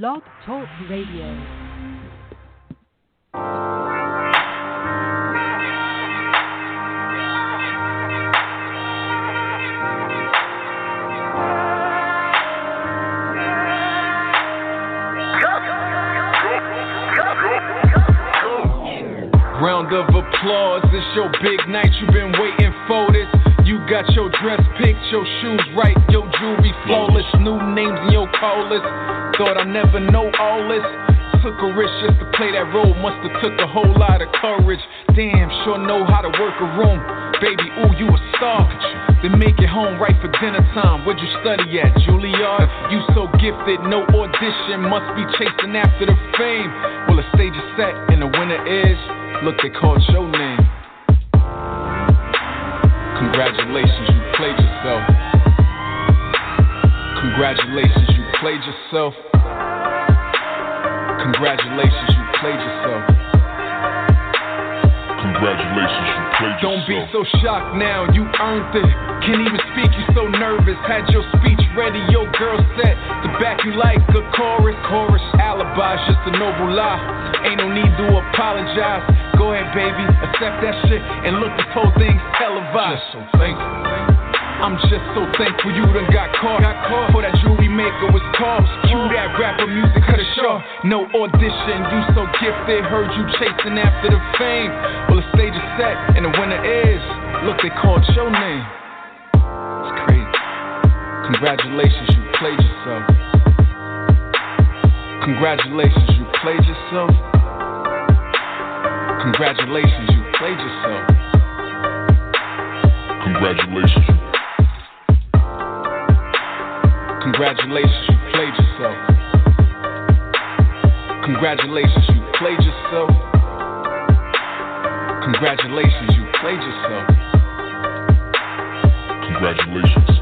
Blog Talk Radio. Round of applause, it's your big night, you've been waiting for this. You got your dress picked, your shoes right, your jewelry flawless, new names in your call list. Thought I never know all this. Took a risk just to play that role, must have took a whole lot of courage. Damn, sure know how to work a room. Baby, ooh, you a star. Then make it home right for dinner time. Where'd you study at, Juilliard? You so gifted, no audition, must be chasing after the fame. Well, the stage is set, and the winner is. Look, they called your name. Congratulations, you played yourself. Congratulations, you played yourself. Congratulations, you played yourself. Congratulations, you played yourself. Don't be so shocked now, you earned it. Can't even speak, you so nervous. Had your speech ready, your girl set to back you like a chorus. Chorus alibi's just a noble lie. Ain't no need to apologize. Go ahead, baby, accept that shit and look, this whole thing's televised. Just. I'm just so thankful you done got caught. Got caught for that jewelry maker was called. Cue that rapper music cut it short. No audition, you so gifted. Heard you chasing after the fame. Well, the stage is set and the winner is. Look, they called your name. It's crazy. Congratulations, you played yourself. Congratulations, you played yourself. Congratulations, you played yourself. Congratulations, you Congratulations, you played yourself. Congratulations, you played yourself. Congratulations, you played yourself. Congratulations.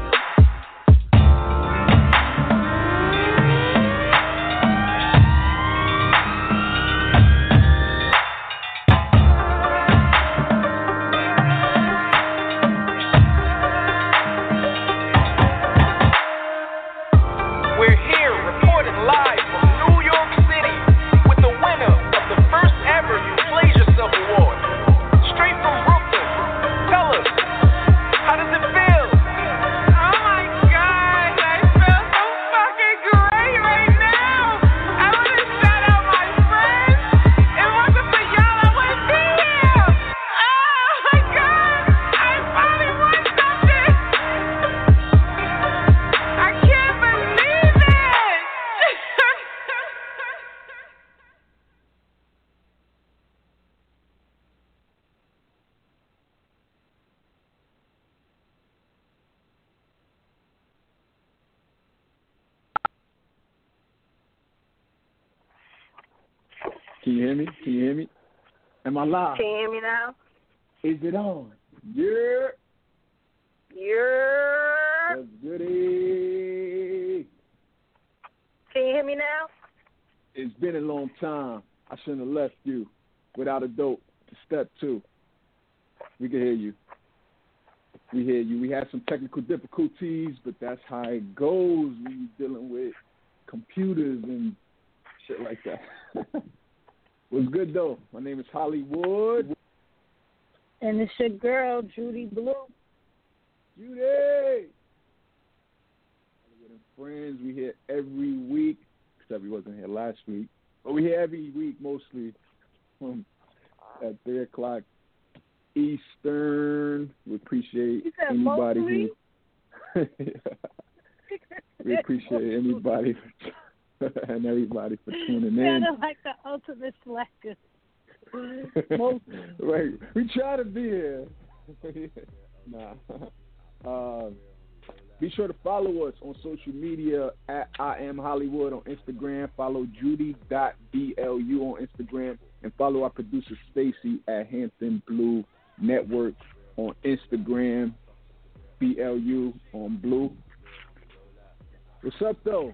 I live? Can you hear me now? Is it on? Yeah. Yeah. That's goody. Can you hear me now? It's been a long time. I shouldn't have left you without a dope to step two. We can hear you. We hear you. We had some technical difficulties, but that's how it goes when you're dealing with computers and shit like that. What's good though? My name is Holliewood. And it's your girl, Judy Blu. Judy. Holliewood and friends. We here every week, except we wasn't here last week. But we here every week mostly um, at three o'clock Eastern. We appreciate anybody who we appreciate anybody and everybody for tuning in. Sounded like the ultimate slacker. Right. We try to be here. nah. Uh, be sure to follow us on social media at I am Holliewood on Instagram. Follow Judy.blu on Instagram. And follow our producer Stacy at Hampton Blu Network on Instagram. BLU on Blue. What's up though?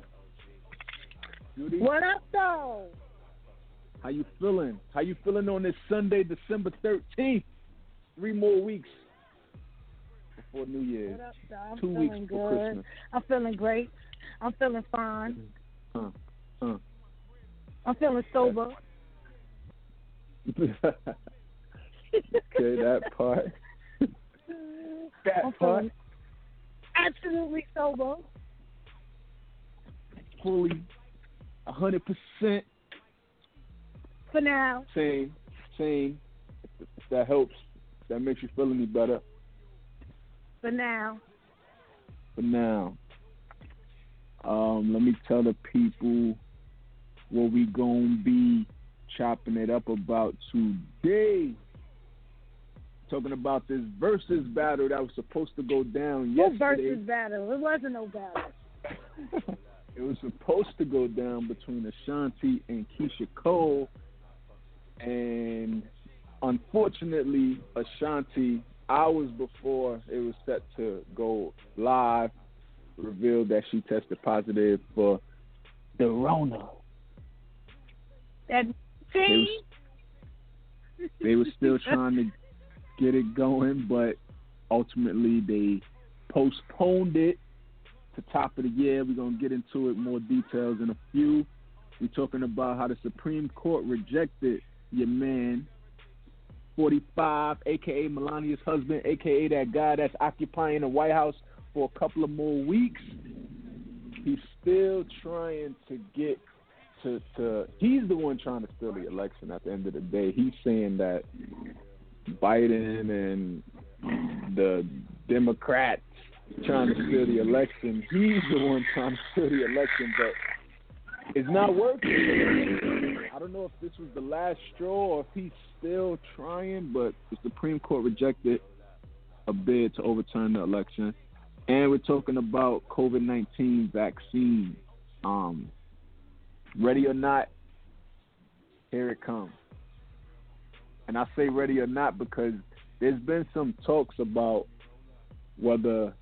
Judy? What up, though? How you feeling? How you feeling on this Sunday, December thirteenth? Three more weeks before New Year's. Up? I'm Two feeling weeks good. Christmas. I'm feeling great. I'm feeling fine. Uh, uh. I'm feeling sober. okay, that part. I'm That part. absolutely sober. Fully, hundred percent For now. same, same. If that helps, if that makes you feel any better. For now. For now, um, let me tell the people what we gonna be chopping it up about today. Talking about this Verzuz battle that was supposed to go down What yesterday. Verzuz battle? It wasn't no battle. it was supposed to go down between Ashanti and Keyshia Cole, and unfortunately, Ashanti, hours before it was set to go live, revealed that she tested positive for the Rona. That They see? they were still trying to get it going, but ultimately they postponed it to top of the year. We're gonna get into it more details in a few. We're talking about how the Supreme Court rejected your man, 45, aka Melania's husband, aka that guy that's occupying the White House for a couple of more weeks. He's still trying to get to to he's the one trying to steal the election at the end of the day. He's saying that Biden and the Democrats trying to steal the election. He's the one trying to steal the election, but it's not working. I don't know if this was the last straw or if he's still trying, but the Supreme Court rejected a bid to overturn the election. And we're talking about COVID 19 vaccine. Um, ready or not, here it comes. And I say ready or not because there's been some talks about whether,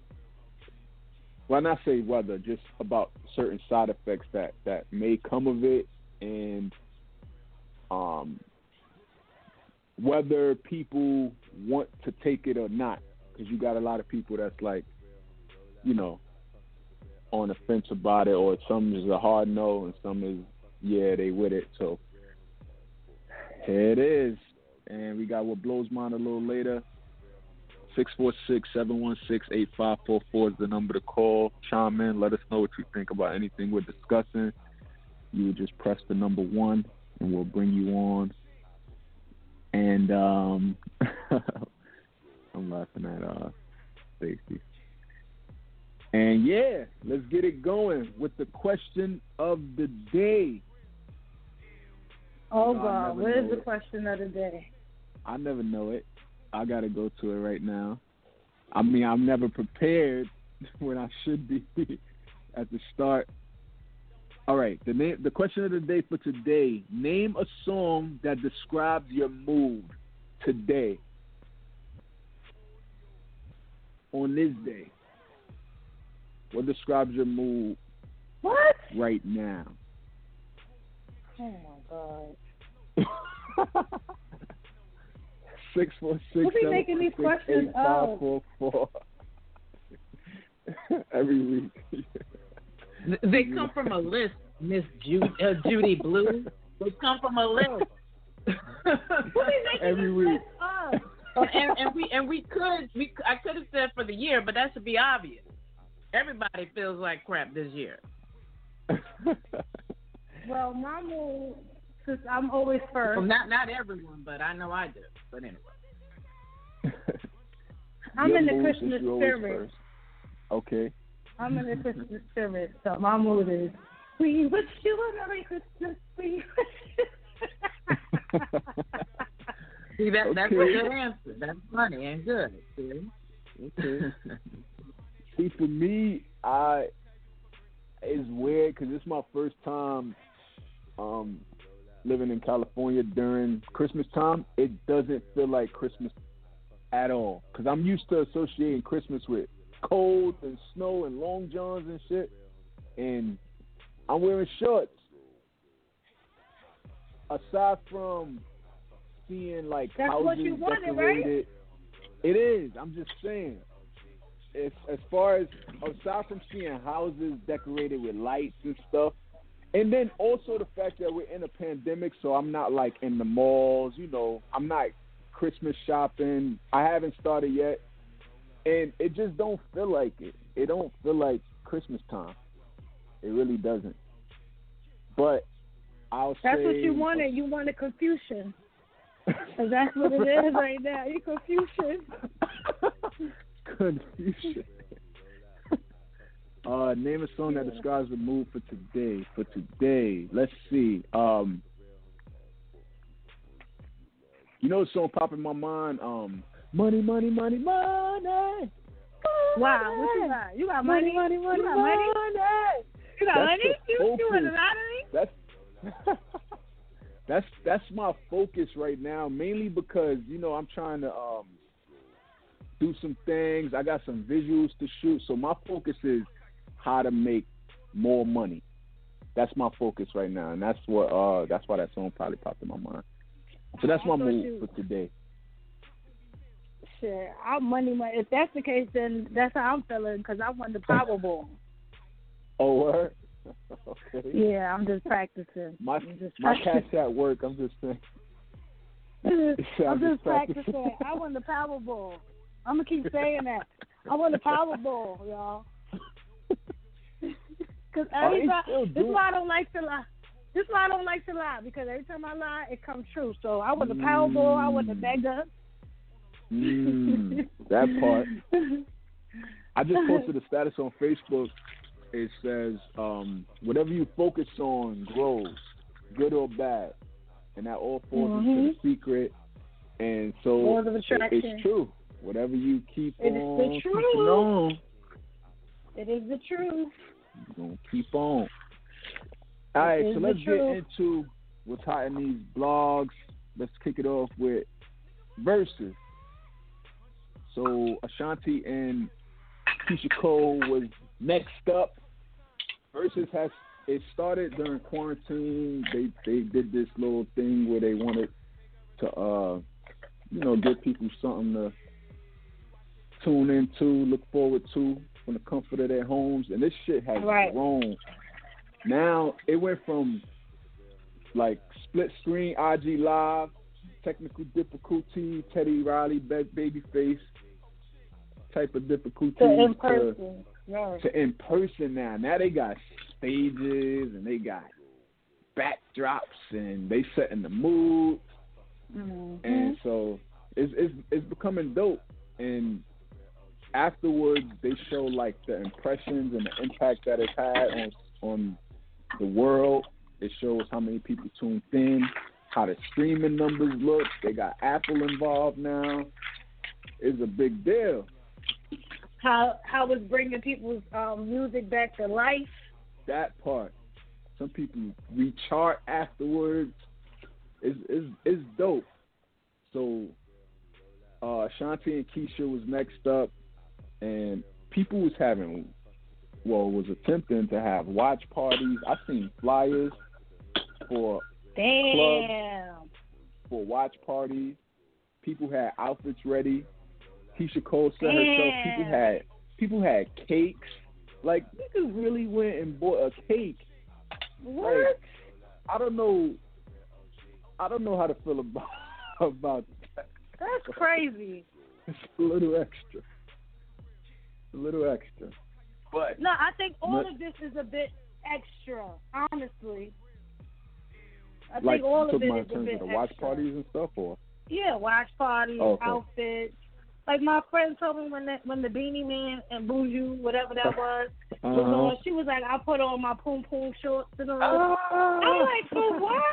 well, not say whether, just about certain side effects that that may come of it, and um, whether people want to take it or not. Because you got a lot of people that's like, you know, on the fence about it, or some is a hard no, and some is yeah, they with it. So here it is, and we got what blows mine a little later. Six four six seven one six eight five four four is the number to call. Chime in, let us know what you think about anything we're discussing. You would just press the number one, and we'll bring you on. And um, I'm laughing at uh, Stacy. And yeah, let's get it going with the question of the day. Oh God, what is know the it. question of the day? I never know it. I gotta go to it right now. I mean, I'm never prepared when I should be at the start. All right, the name, the question of the day for today: Name a song that describes your mood today. On this day, what describes your mood What? right now? Oh my God. Six four six Who be seven making these six questions eight five four four. Every week. They come from a list, Miss Ju- uh, Judy Blu. They come from a list. Who be making Every this week. up? and, and we and we could we I could have said for the year, but that should be obvious. Everybody feels like crap this year. Well, my mood, since I'm always first, Well, not not everyone, but I know I do. But anyway, I'm Your in the mood since Christmas spirit. Okay. I'm in the Christmas spirit, so my mood is. We wish you a Merry Christmas. We wish. You. see that that's a good answer. That's funny and good. See? Okay. See, for me, I it's weird because it's my first time um, living in California during Christmas time. It doesn't feel like Christmas at all because I'm used to associating Christmas with cold and snow and long johns and shit, and I'm wearing shorts. Aside from seeing like That's houses what you wanted, right? it is. I'm just saying. As as far as aside from seeing houses decorated with lights and stuff, And then also the fact that we're in a pandemic, so I'm not like in the malls. You know, I'm not Christmas shopping. I haven't started yet, and it just don't feel like it. It don't feel like Christmas time. It really doesn't. But I'll That's say what you wanted. You wanted Confucian. 'Cause that's what it is right now. You Confucian. Confusion. uh, name a song that describes the mood for today. For today, let's see. Um, you know, the song pop in my mind. Um, money, money, money, money. Wow, what you got? You got money? money, money, you got money? You got That's money? You, you won the lottery? That's that's that's my focus right now, mainly because you know I'm trying to um do some things. I got some visuals to shoot, so my focus is how to make more money. That's my focus right now, and that's what uh that's why that song probably popped in my mind. So that's my I you- for today. Shit, I'm money, money. If that's the case, then that's how I'm feeling because I won the Powerball. Oh, word? okay. yeah, I'm just practicing. My I'm just my practicing. cat's at work. I'm just saying. I'm I'm just just practicing. practicing. I won the Powerball. I'm gonna keep saying that. I won the Powerball, y'all. Because Oh, every time, still this is why I don't like to lie. This is why I don't like to lie because every time I lie, it comes true. So I won the Powerball. I won the Mm. mega. Mm, that part. I just posted a status on Facebook. It says, um, whatever you focus on grows, good or bad. And that all falls into Mhm. the secret. And so it- it's true. Whatever you keep It is the on keeping truth. on, It is the truth. Going to keep on. All right, so let's get into what's hot in these blogs. Let's kick it off with Verzuz. So Ashanti and Keyshia Cole was next up. Verzuz has it started during quarantine. They they did this little thing where they wanted to uh you know give people something to tune into, look forward to from the comfort of their homes. And this shit has Right. grown. Now it went from like split screen IG live, technical difficulty, Teddy Riley, ba- babyface type of difficulties To in person. Right. to in person now. Now they got stages and they got backdrops and they setting the mood Mhm. and so it's it's it's becoming dope and afterwards they show like the impressions and the impact that it's had on on the world. It shows how many people tuned in, how the streaming numbers look. They got Apple involved now. It's a big deal. How how it's bringing people's um, music back to life. that part. Some people rechart afterwards. It's it's it's dope. So uh Shanti and Keyshia was next up and people was having well was attempting to have watch parties. I seen flyers for Damn. for watch parties. People had outfits ready. Keyshia Cole said herself people had people had cakes. Like niggas really went and bought a cake What? I don't know. I don't know how to feel about about that. That's crazy. It's a little extra. A little extra. But No, I think all But- of this is a bit extra, honestly. I like think all of it talking about is in a bit of the watch parties and stuff, or Yeah, watch parties, Okay. outfits. Like my friend told me when the when the Beenie Man and Buju, whatever that was, was Uh-huh. on, she was like, I put on my poom poom shorts and all. Ah. I'm like, for what?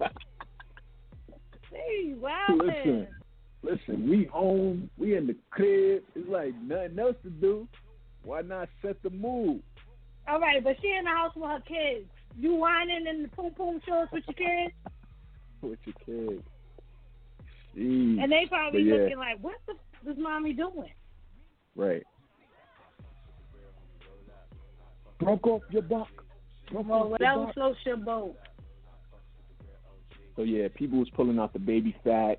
Like, hey, wow. listen, listen. We home. We in the crib. It's like nothing else to do. Why not set the mood All right, but she in the house with her kids. You whining in the poom poom shorts with your kids, with your kids? Jeez. and they probably yeah. looking like, what the f- is mommy doing? Right. Broke off your back. Broke oh, Well, off whatever your back. floats your boat. So yeah, people was pulling out the baby fat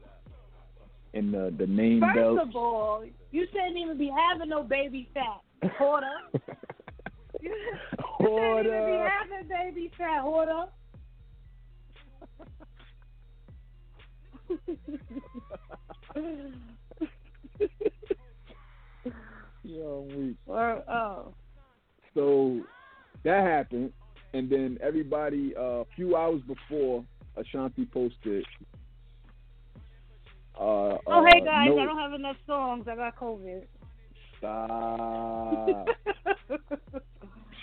and the the name First belt. of all, you shouldn't even be having no baby fat, Porter. Order. Happen, baby fat order. Yo, I'm weak. or oh, So that happened, and then everybody uh, a few hours before Ashanti posted. Uh, oh hey uh, guys, no- I don't have enough songs. I got COVID. Stop.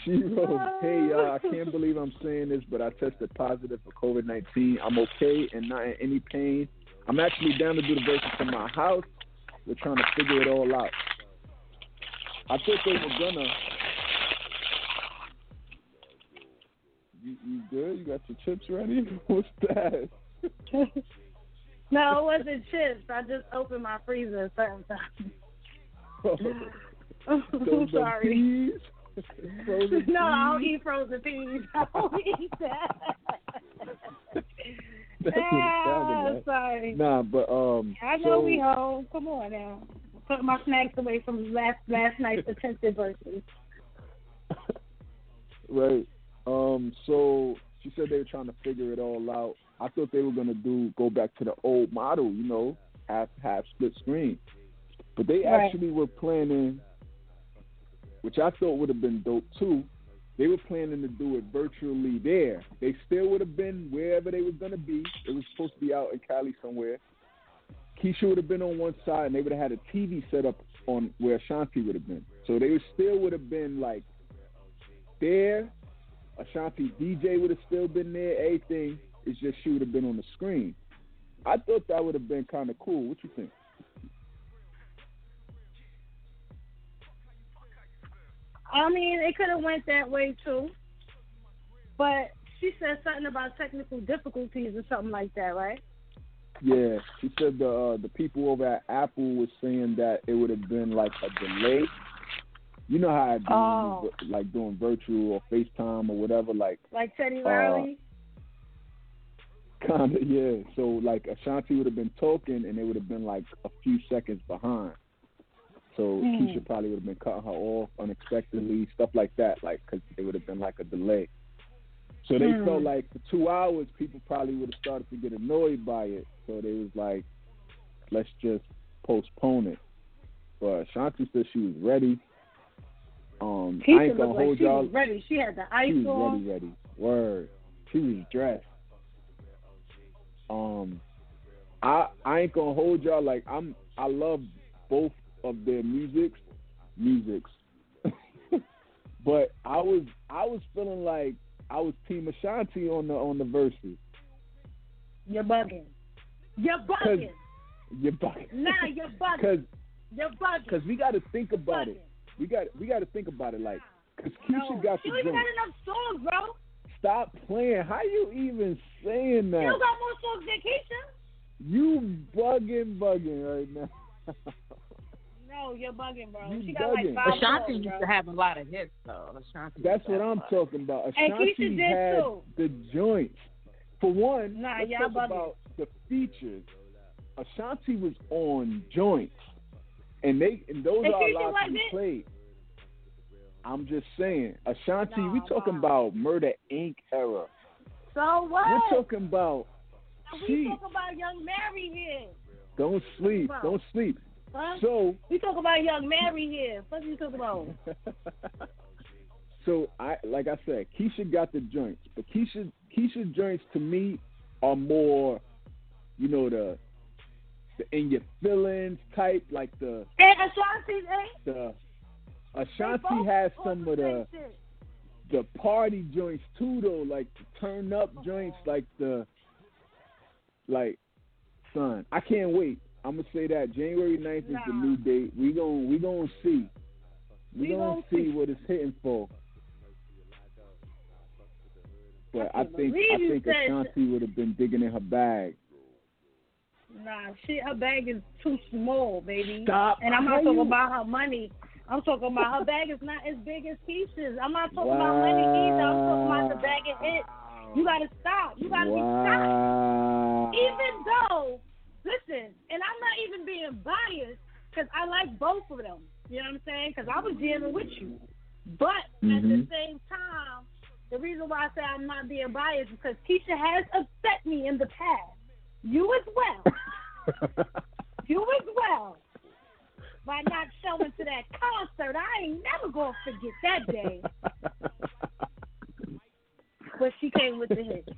She wrote, "Hey, uh, I can't believe I'm saying this, but I tested positive for COVID-19. I'm okay and not in any pain. I'm actually down to do the Verzuz from my house. We're trying to figure it all out. I thought they were gonna. You, you good? You got your chips ready? What's that? no, it wasn't chips. I just opened my freezer certain times. Those are Sorry. Frozen No, I don't eat frozen peas. I don't eat that. That's ah, like. sorry. Nah, but um. I know so, we home. Come on now. Put my snacks away from last last night's attempted Verzuz. Right. Um. So she said they were trying to figure it all out. I thought they were gonna do go back to the old model, you know, half half split screen. But they Right. actually were planning, which I thought would have been dope too. They were planning to do it virtually there. They still would have been wherever they were gonna be. It was supposed to be out in Cali somewhere. Keyshia would have been on one side, and they would have had a TV set up on where Ashanti would have been. So they would still would have been like there. Ashanti DJ would have still been there. Everything is just she would have been on the screen. I thought that would have been kind of cool. What you think? I mean, it could have went that way too. But she said something about technical difficulties or something like that, right? Yeah, she said the uh, the people over at Apple was saying that it would have been like a delay. You know how I do Oh. like doing virtual or FaceTime or whatever. Like Like Teddy Uh, Riley. Kinda, yeah. So like Ashanti would have been talking, and it would have been like a few seconds behind. So Hmm. Keyshia probably would have been cutting her off unexpectedly, stuff like that, like because it would have been like a delay. So they Hmm. felt like for two hours, people probably would have started to get annoyed by it. So they was like, let's just postpone it. But Ashanti said she was ready. Um, I ain't gonna looked like hold she y'all. was ready. She had the ice She was on. ready, ready. Word. She was dressed. Um, I I ain't gonna hold y'all like I'm. I love both of their musics, musics. but I was I was feeling like I was Team Ashanti on the on the Verzuz. You're bugging. You're bugging. You're bugging. Nah, you're bugging. Cause, You're bugging. cause we got to think about it. We got we got to think about it like, cause Keyshia No, got she the don't even joint. got enough songs, bro. Stop playing. How you even saying that? don't got more songs than Keyshia. You bugging, bugging right now. No, you're bugging, bro. You she got bugging. like five Ashanti songs, used to have a lot of hits though. Ashanti That's what I'm a talking about. And Ashanti Keyshia did had too. the joints. For one, Nah, let's y'all talk bugging. about the features. Ashanti was on joints, and they and those And are Keyshia allowed to be played. I'm just saying, Ashanti. we talking about Murder Inc. era. So what? We're talking about. we she- talk about Young Mary here. Don't sleep. Don't sleep. Huh? So we talk about Young Mary here. What you talking about? so I like I said, Keyshia got the joints, but Keyshia Keyshia joints to me are more, you know, the, the in your feelings type, like the And Ashanti, eh? the Ashanti has some of the shit. the party joints too, though, like the turn up joints, like the like son. I can't wait. I'm gonna say that January 9th is the new date. We gon' we gonna see. We, We gonna gonna see see. what it's hitting for. But I, I think I think Ashanti would have been digging in her bag. Nah, shit, her bag is too small, baby. Stop. And I'm not talking about her money. I'm talking about her bag is not as big as Keyshia's. I'm not talking about money either. I'm talking about the bag of hits. You gotta stop. You gotta be stopped. Even though, listen, and I'm not even being biased because I like both of them. You know what I'm saying? Because I was jamming with you. But at the Mhm. same time, the reason why I say I'm not being biased is because Keyshia has upset me in the past. You as well. you as well. By not showing to that concert. I ain't never gonna forget that day. But she came with the hit.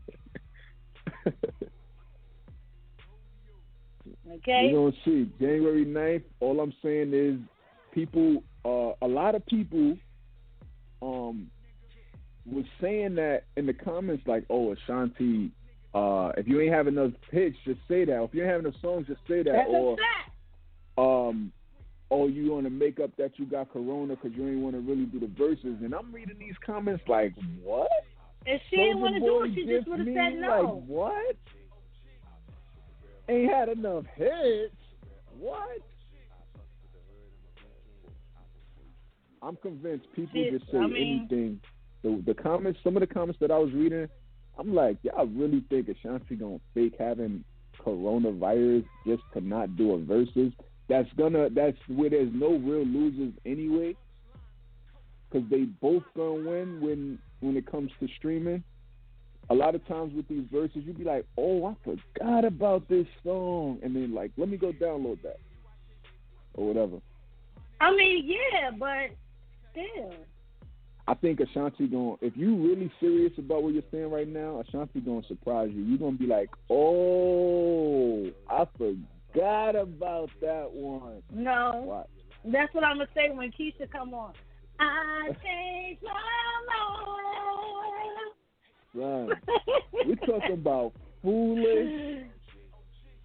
Okay? We're gonna see. January 9th, all I'm saying is people uh a lot of people um was saying that in the comments like, oh Ashanti, uh if you ain't have enough hits, just say that. If you ain't have enough songs, just say that. That's or a fact. um oh you want to make up that you got corona because you ain't want to really do the Verzuz. And i'm reading these comments like what? If she didn't want to do it, she just would have said no. like what? Ain't had enough hits. What? I'm convinced people Shit, just say I mean- anything. The the comments some of the comments that i was reading i'm like y'all really think ashanti gonna fake having coronavirus just to not do a Verzuz that's gonna that's where there's no real losers anyway. Because they both gonna win when when it comes to streaming. A lot of times with these Verzuz you'd be like oh i forgot about this song. And then like let me go download that or whatever. I mean, yeah, but still. i think ashanti gonna if you really serious about what you're saying right now ashanti gonna surprise you. You're gonna be like oh i forgot about that one No. Watch. That's what I'm gonna say when Keyshia come on. I changed my mind. we're talking about foolish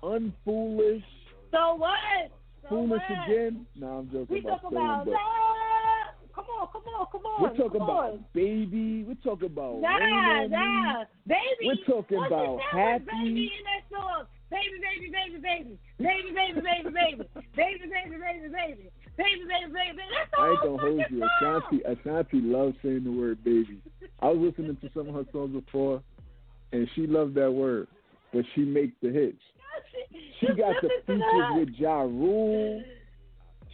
unfoolish So what? So foolish what? again no i'm joking We about talk about that. Come on, come on, come on. We're talking about on. baby. We're talking about Nah, Rain on baby. We're talking What's about the sound with happy. baby in that song? Baby, baby, baby, baby, baby, baby, baby, baby, baby, baby, baby, baby, baby, baby, baby. That's I ain't gonna hold you. Ashanti, Ashanti loves saying the word baby. I was listening to some of her songs before, and she loved that word, but she makes the hits. She got the features with Ja Rule.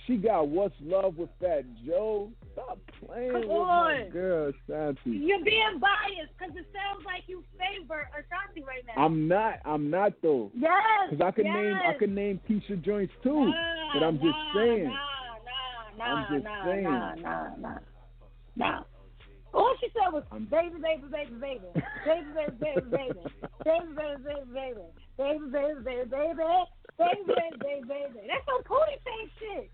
She got What's Love with Fat Joe. Stop playing Come with my girl, Ashanti. You're being biased because it sounds like you favor Ashanti right now. I'm not. I'm not though. yes. Cause I can yes. name. I can name Keyshia joints too. Nah, but I'm just nah, saying. Nah, nah, I'm nah, just nah, saying. Nah, nah, nah, nah. All she said was I'm- baby, baby, baby, baby, baby, baby, baby, baby, baby, baby, baby, baby, baby, baby, baby, baby, baby, baby, baby, baby. That's some pooty face shit.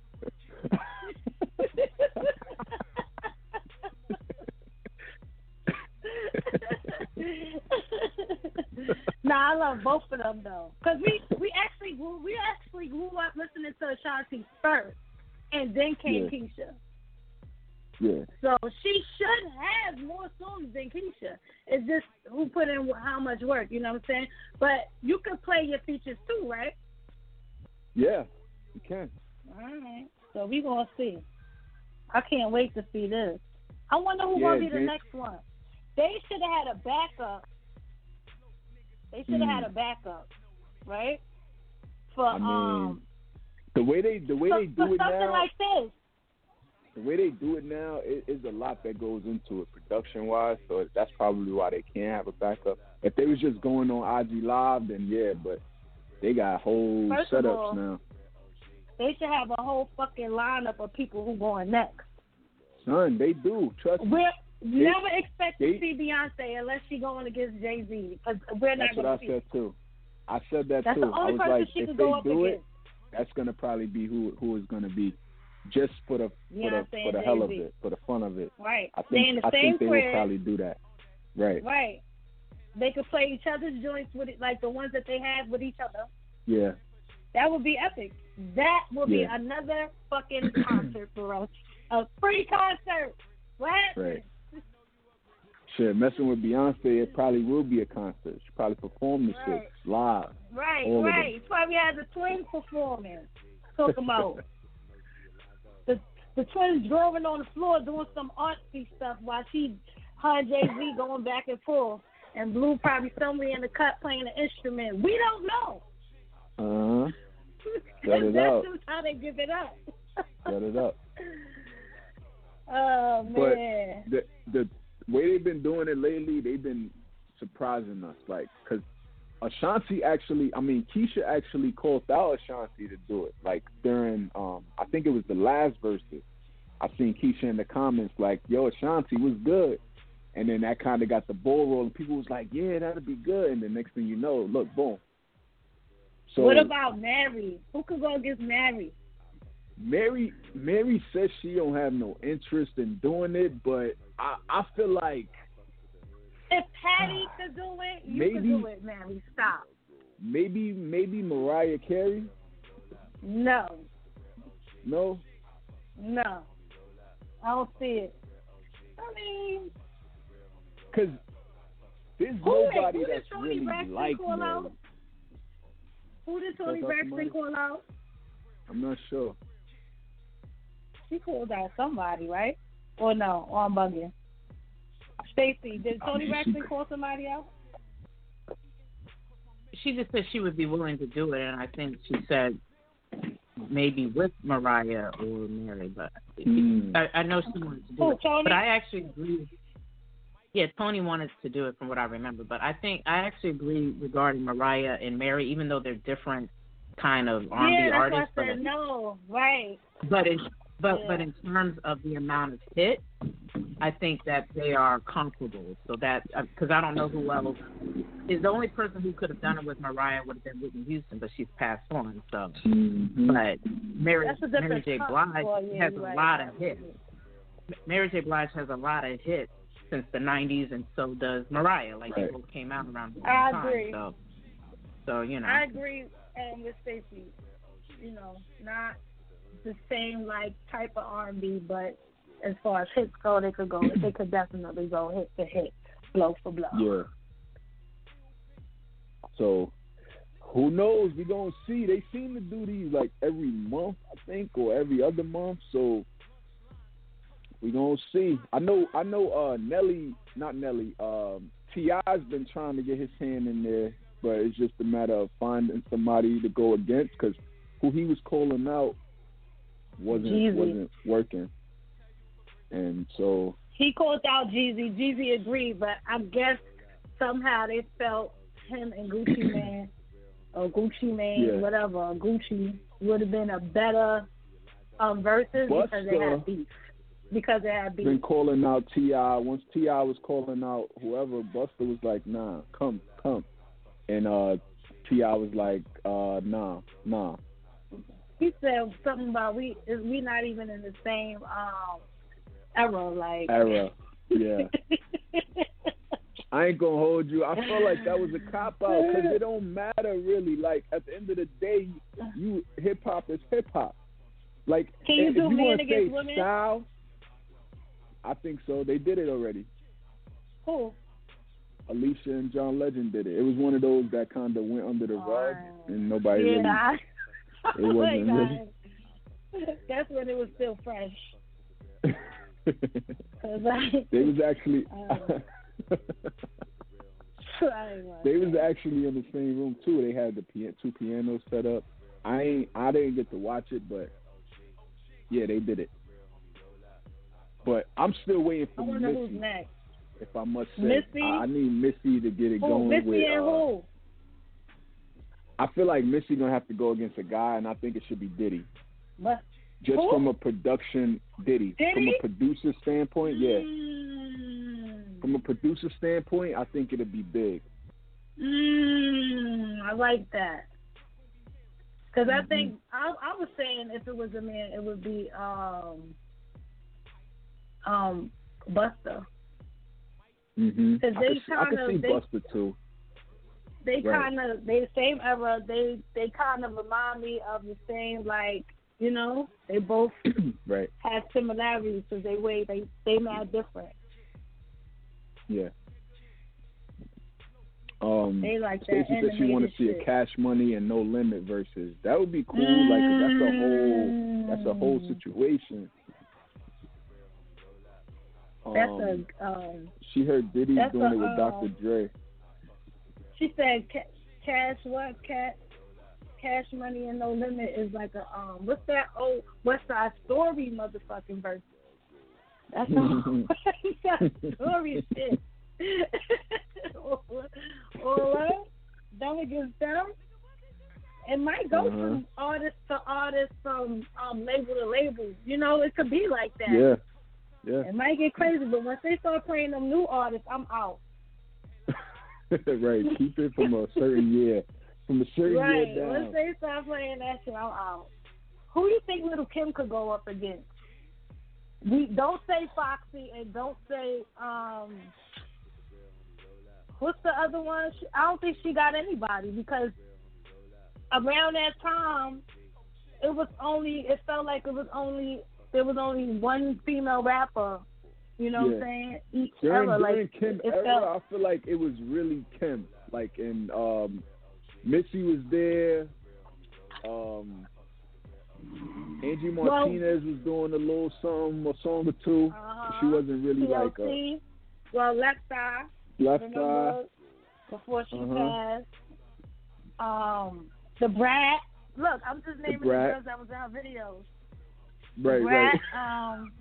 nah, I love both of them though, cause we we actually grew we actually grew up listening to Ashanti first, and then came Yeah. Keyshia. yeah. So she should have more songs than Keyshia. It's just who put in how much work, you know what I'm saying? But you can play your features too, right? Yeah. You can. All right. So we gonna see. I can't wait to see this. I wonder who Yeah, gonna be the next one. They should have had a backup. They should have Mm. had a backup, right? For I mean, um, The way they the way for, they do it something now, like this. the way they do it now, it is a lot that goes into it production wise. So that's probably why they can't have a backup. If they was just going on IG Live, then yeah, but they got whole First setups all, now. They should have a whole fucking lineup of people who going next. Son, they do. Trust me. Never expect they- to see Beyonce unless she going against Jay Z because we're not That's what I see. said too. I said that That's too. the I only was person like, she if could they go up do it, against. that's gonna probably be who who is gonna be, just for the for the for the hell of it, for the fun of it. Right. I think the I same think they will probably do that. Right. Right. They could play each other's joints with it, like the ones that they have with each other. Yeah. That would be epic. That would be another fucking concert for us. A free concert. What? Right. Shit, messing with Beyonce, it probably will be a concert. She probably perform the Right. shit live. Right, right. Probably has a twin performance. About the the twins drawing on the floor doing some artsy stuff while she her and Jay Z going back and forth. And Blue probably somewhere in the cut playing an instrument. We don't know. Uh huh. That's up. just how they give it up. Set it up. Oh But man. the the way they've been doing it lately, they've been surprising us. Like, cause Ashanti actually, I mean, Keyshia actually called out Ashanti to do it. Like during, um, I think it was the last Verzuz. I seen Keyshia in the comments like, "Yo, Ashanti was good," and then that kind of got the ball rolling. People was like, "Yeah, that'll be good," and the next thing you know, look, boom. So what about Mary? Who could go against Mary? Mary Mary says she don't have no interest in doing it, but I I feel like If Patti could do it, you could Maybe- do it, Mary. Stop. maybe maybe Mariah Carey. No, No, no. I don't see it. I mean, because there's Who nobody who that's Toni really Braxton like call Mary. out? who did Toni Braxton call out? I'm not sure. She called out somebody, right? Or no? Or I'm bugging. Stacy, did I Toni mean, Braxton call somebody out? She just said she would be willing to do it, and I think she said maybe with Mariah or Mary, but Hmm. I, I know she wanted to do Who, it. Toni? But I actually agree. Yeah, Toni wanted to do it from what I remember, but I think I actually agree regarding Mariah and Mary, even though they're different kind of R&B yeah, artists. what But. No, right. but in but Yeah. but in terms of the amount of hit, I think that they are comparable. So that because I don't know who else is the only person who could have done it with Mariah would have been Whitney Houston, but she's passed on. So, Mhm. but Mary Mary J. Blige Well, yeah, has a lot of hits. Mary J. Blige has a lot of hits since the '90s, and so does Mariah. Like Right. they both came out around the same I time. agree. So, so you know. I agree um, with Stacey. You know, not the same like type of R and B, but as far as hits go, they could go. They could definitely go hit for hit, blow for blow. Yeah. So, who knows? We gonna see. They seem to do these like every month, I think, or every other month. So, we gonna see. I know. I know. Uh, Nelly, not Nelly. Um, T.I.'s been trying to get his hand in there, but it's just a matter of finding somebody to go against because who he was calling out wasn't Jeezy. wasn't working, and so He called out Jeezy. Jeezy agreed, but I guess somehow they felt him and Gucci Mane or Gucci Mane, Yeah. whatever, Gucci would have been a better um Verzuz because they had beef. Because they had beef. been calling out Ti. Once T.I. was calling out whoever, Busta was like, "Nah, come, come," and uh, T.I. was like, uh, "Nah, nah." He said something about we we not even in the same um era, like Era, yeah. I ain't gonna hold you. I feel like that was a cop out because it don't matter really. Like at the end of the day, you hip hop is hip hop. Like Can you do men against women? style, I think so. They did it already. Who? Alicia and John Legend did it. It was one of those that kind of went under the rug, and nobody really. Yeah, I, It wasn't Like, I- That's when it was still fresh. I, they was actually Uh, I they was actually in the same room too. They had the pia- two pianos set up. I ain't I didn't get to watch it, but yeah, they did it. But I'm still waiting I for who's Missy. next. If I must say, Missy? I, I need Missy to get it Who? going Missy with. and uh, who? I feel like Missy gonna have to go against a guy, and I think it should be Diddy. What? Just Who? from a production, Diddy. Diddy. From a producer standpoint, yeah. Mm, From a producer standpoint, I think it'll be big. mm, I like that. Because Mm-hmm. I think I, I was saying if it was a man, it would be um um Busta. Mm-hmm. 'Cause I could see, I could see they- Busta too. They Right. kind of they the same era. They they kind of remind me of the same like you know they both right. have similarities because they way they they mad different. Yeah. Um, They like that Stacey said she want to see a Cash Money and No Limit Verzuz. That would be cool. Like that's a whole that's a whole Mm. situation. That's Um, a um. she heard Diddy doing a, it with um, Dr. Dre. She said ca- cash what cat cash money and no limit is like a um what's that old West Side Story motherfucking verse. That's all. Story shit. that, them against them. It might go Uh-huh. from artist to artist, from um, label to label. You know, it could be like that. Yeah. Yeah. It might get crazy, but once they start playing them new artists, I'm out. right. Keep it from a certain year. From a certain Right. year down. Once they start playing that shit, I'm out. Who do you think Little Kim could go up against? We don't say Foxy and don't say um. What's the other one? She, I don't think she got anybody because around that time, it was only. It felt like it was only. There was only one female rapper. You know what I'm saying? Each during, era, during like Kim it era, felt. I feel like it was really Kim. Like, and um, Missy was there. Um, Angie Well- Martinez was doing a little something, a song or 2 Uh-huh. She wasn't really like a Well, Left Eye. left eye. before she Uh-huh. passed. Um, the Brat. Look, I'm just naming the, Brat. girls that was in her videos. Right, Brat. right. Um,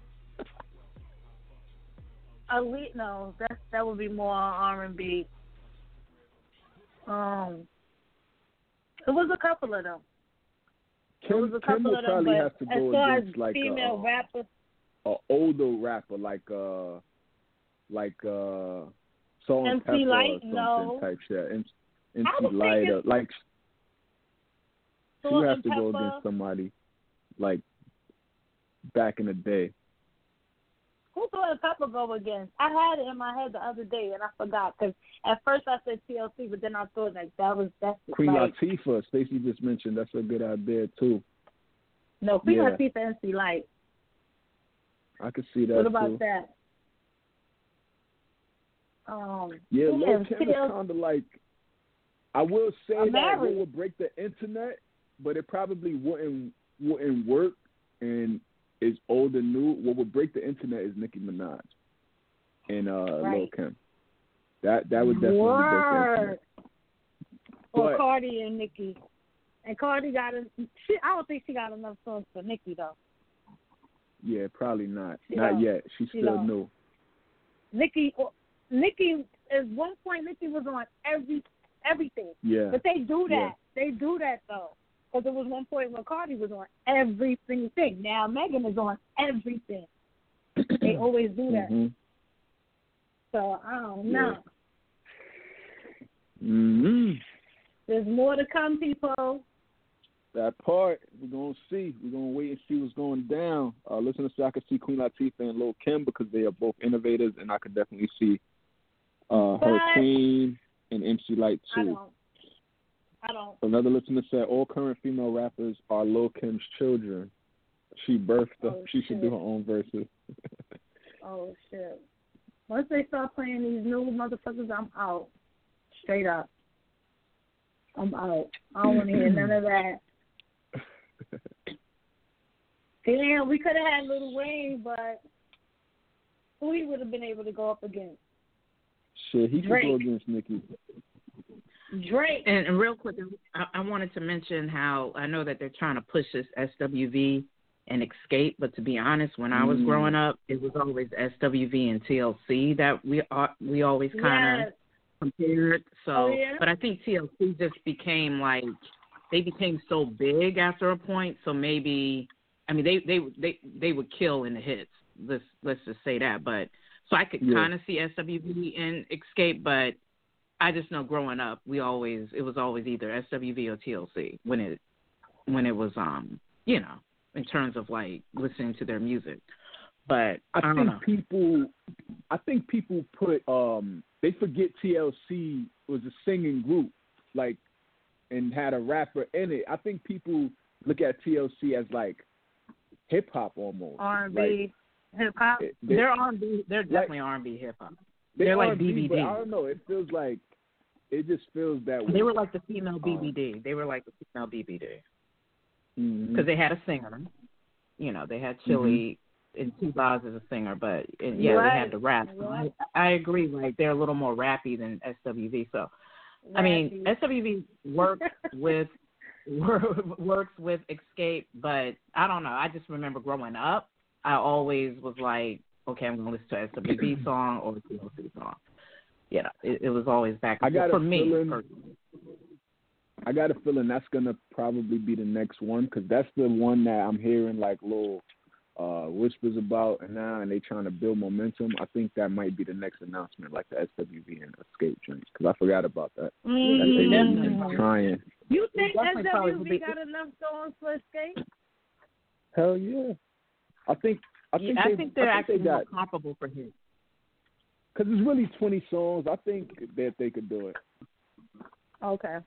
Elite. No, that that would be more R and B. Um, it was a couple of them. it Kim, was a Kim couple would of probably but have to as go as against like female a, rappers, a older rapper, like uh, like uh, Salt and MC Pepper Light, or something no. type shit. MC, MC Lyte, or, like she would have to go against somebody like back in the day. Who Salt-N-Pepa go against? I had it in my head the other day and I forgot because at first I said TLC, but then I thought like that was that's Queen like Latifah, Stacey just mentioned that's a good idea too. no Queen Yeah. Latifah and MC Lyte. I could see that What about too. that? Um, Yeah, Lil? Kim is kind of like. I will say I'm that married. it would break the internet, but it probably wouldn't wouldn't work. And is old and new. What would break the internet is Nicki Minaj and uh Lil Right. Kim. That that would definitely break the Word. internet. Or But- Cardi and Nicki. And Cardi got a, she I don't think she got enough songs for Nicki though. Yeah, probably not. She not don't. yet. She's She still don't. new. Nicki Nicki at one point Nicki was on every everything. Yeah. But they do that. Yeah. They do that though. Because there was one point when Cardi was on every single thing. Now Megan is on everything. they always do that. Mhm. So I don't Yeah. know. Mhm. There's more to come, people. That part we're gonna see. We're gonna wait and see what's going down. Uh, listen to say I could see Queen Latifah and Lil Kim because they are both innovators, and I could definitely see uh, her But- and MC Lyte I too. don't. I don't. Another listener said all current female rappers are Lil Kim's children. She birthed them. Oh, she should do her own verses. Oh shit. Once they start playing these new motherfuckers, I'm out. Straight up. I'm out. I don't want to hear none of that. Damn, we could have had Little Wayne, but who he would have been able to go up against? Shit, he could go against Nicki. Drake. And, and real quick, I, I wanted to mention how I know that they're trying to push this SWV and Xscape, but to be honest, when I was Mm. growing up, it was always SWV and TLC that we uh, we always kind of Yes. compared. So, Oh, yeah? but I think TLC just became like they became so big after a point. So maybe I mean they they they they would kill in the hits. Let's let's just say that. But so I could Yeah. kind of see SWV and Xscape, but I just know growing up we always it was always either SWV or TLC when it when it was um you know in terms of like listening to their music. But I, I, don't think know. people, I think people put, um, they forget TLC was a singing group, like, and had a rapper in it. I think people look at TLC as like hip hop almost. R and B, hip hop. they- They're R and B. They're definitely R and B hip hop. they they're like R&B, BBD. I don't know. It feels like it just feels that way. They were like the female Um, BBD. They were like the female BBD because they had a singer. You know, they had Chili and T-Boz as a singer, but and, yeah, Right. they had the rap. So I, I agree. Like they're a little more rappy than SWV. So I mean, SWV works with works with Xscape, but I don't know. I just remember growing up, I always was like, okay, I'm going to listen to a SWV song or a TLC song. You know, it, it was always back and forth for me. feeling- personally. I got a feeling that's gonna probably be the next one because that's the one that I'm hearing like little uh whispers about and now, and they trying to build momentum. I think that might be the next announcement, like the SWV and Xscape joints, because I forgot about that. That they Mm. trying. You think Definitely probably would SWV be- got enough songs for Xscape? Hell yeah. I think I think Yeah, I they, think they're I actually think they got more comparable for him. Because it's really 20 songs. I think that they could do it. Okay.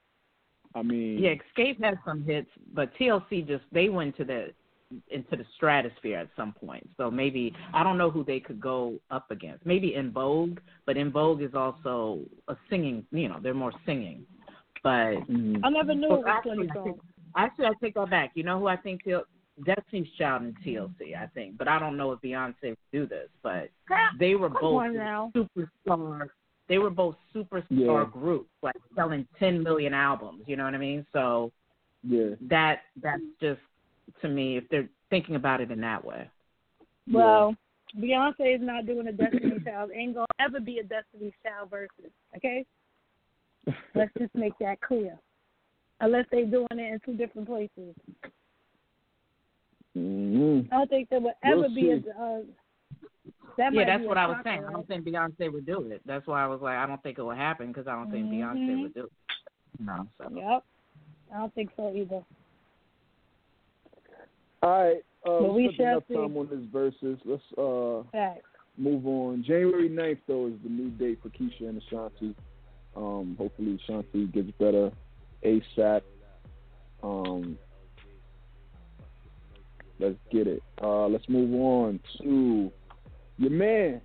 I mean, Yeah, Xscape had some hits, but TLC just they went to the into the stratosphere at some point. So maybe I don't know who they could go up against. Maybe En Vogue, but En Vogue is also a singing. You know, they're more singing. But mhm. I never knew Well, it was actually, 20 I songs. think, actually, I take that back. You know who I think T- Destiny's Child and mm-hmm. TLC. I think, but I don't know if Beyonce would do this. But they were both superstar. They were both superstar Yeah. groups, like selling 10 million albums. You know what I mean? So yeah. that that's just to me, if they're thinking about it in that way. Well, Beyonce is not doing a Destiny Child. Ain't gonna ever be a Destiny Child versus. Okay. Let's just make that clear. Unless they're doing it in two different places. Hmm I don't think there would ever We'll be a. Uh, that yeah, that's what I was shocker, saying. I don't think Beyonce would do it. That's why I was like, I don't think it would happen because I don't think Beyonce Mhm. would do it. No, so Yep. I don't think so either. All right. Uh, But we we spent shall enough see. time on this versus. Let's uh Facts. move on. January 9th, though, is the new date for Keyshia and Ashanti. Um, hopefully, Ashanti gets better ASAP. Um, let's get it. Uh, let's move on to your man,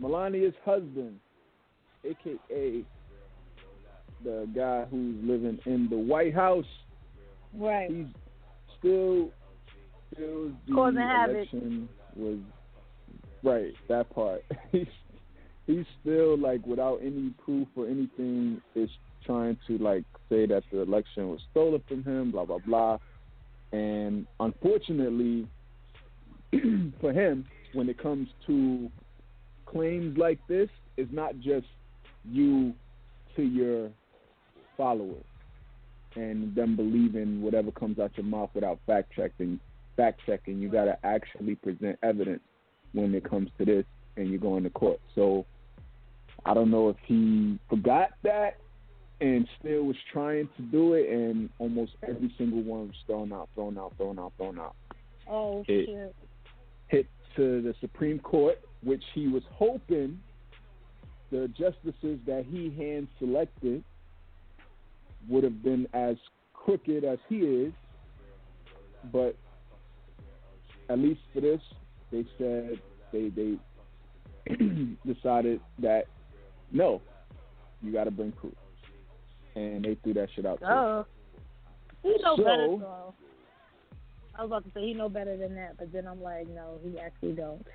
Melania's husband, aka the guy who's living in the White House. Right. He's still feels the Causing havoc. election was right. That part. he's he's still like without any proof or anything is trying to like say that the election was stolen from him. Blah blah blah. And unfortunately for him, when it comes to claims like this, it's not just you to your followers and them believing whatever comes out your mouth without fact checking. Fact checking, you got to actually present evidence when it comes to this, and you're going to court. So I don't know if he forgot that and still was trying to do it, and almost every single one was thrown out, thrown out, thrown out, thrown out. Oh It- shit. Hit to the Supreme Court, which he was hoping the justices that he hand selected would have been as crooked as he is, but at least for this, they said they they decided that no, you got to bring proof, and they threw that shit out. Oh. He know better, So- so. I was about to say he know better than that, but then I'm like, no, he actually don't.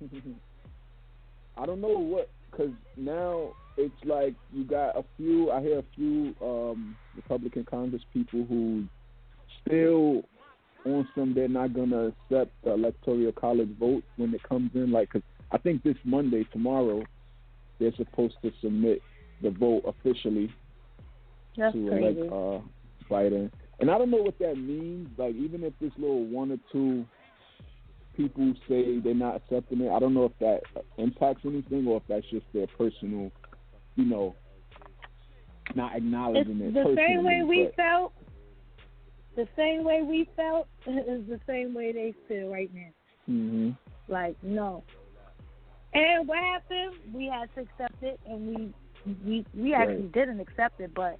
I don't know what, because now it's like you got a few. I hear a few um, Republican Congress people who still on some. They're not gonna accept the electoral college vote when it comes in. Like, cause I think this Monday, tomorrow, they're supposed to submit the vote officially That's to crazy. elect uh, Biden. And I don't know what that means. Like, even if this little one or two people say they're not accepting it, I don't know if that impacts anything or if that's just their personal, you know, not It's acknowledging it. the same way we but- felt. The same way we felt is the same way they feel right now. Mhm. Like no. And what happened? We had to accept it, and we we we actually Right. didn't accept it, but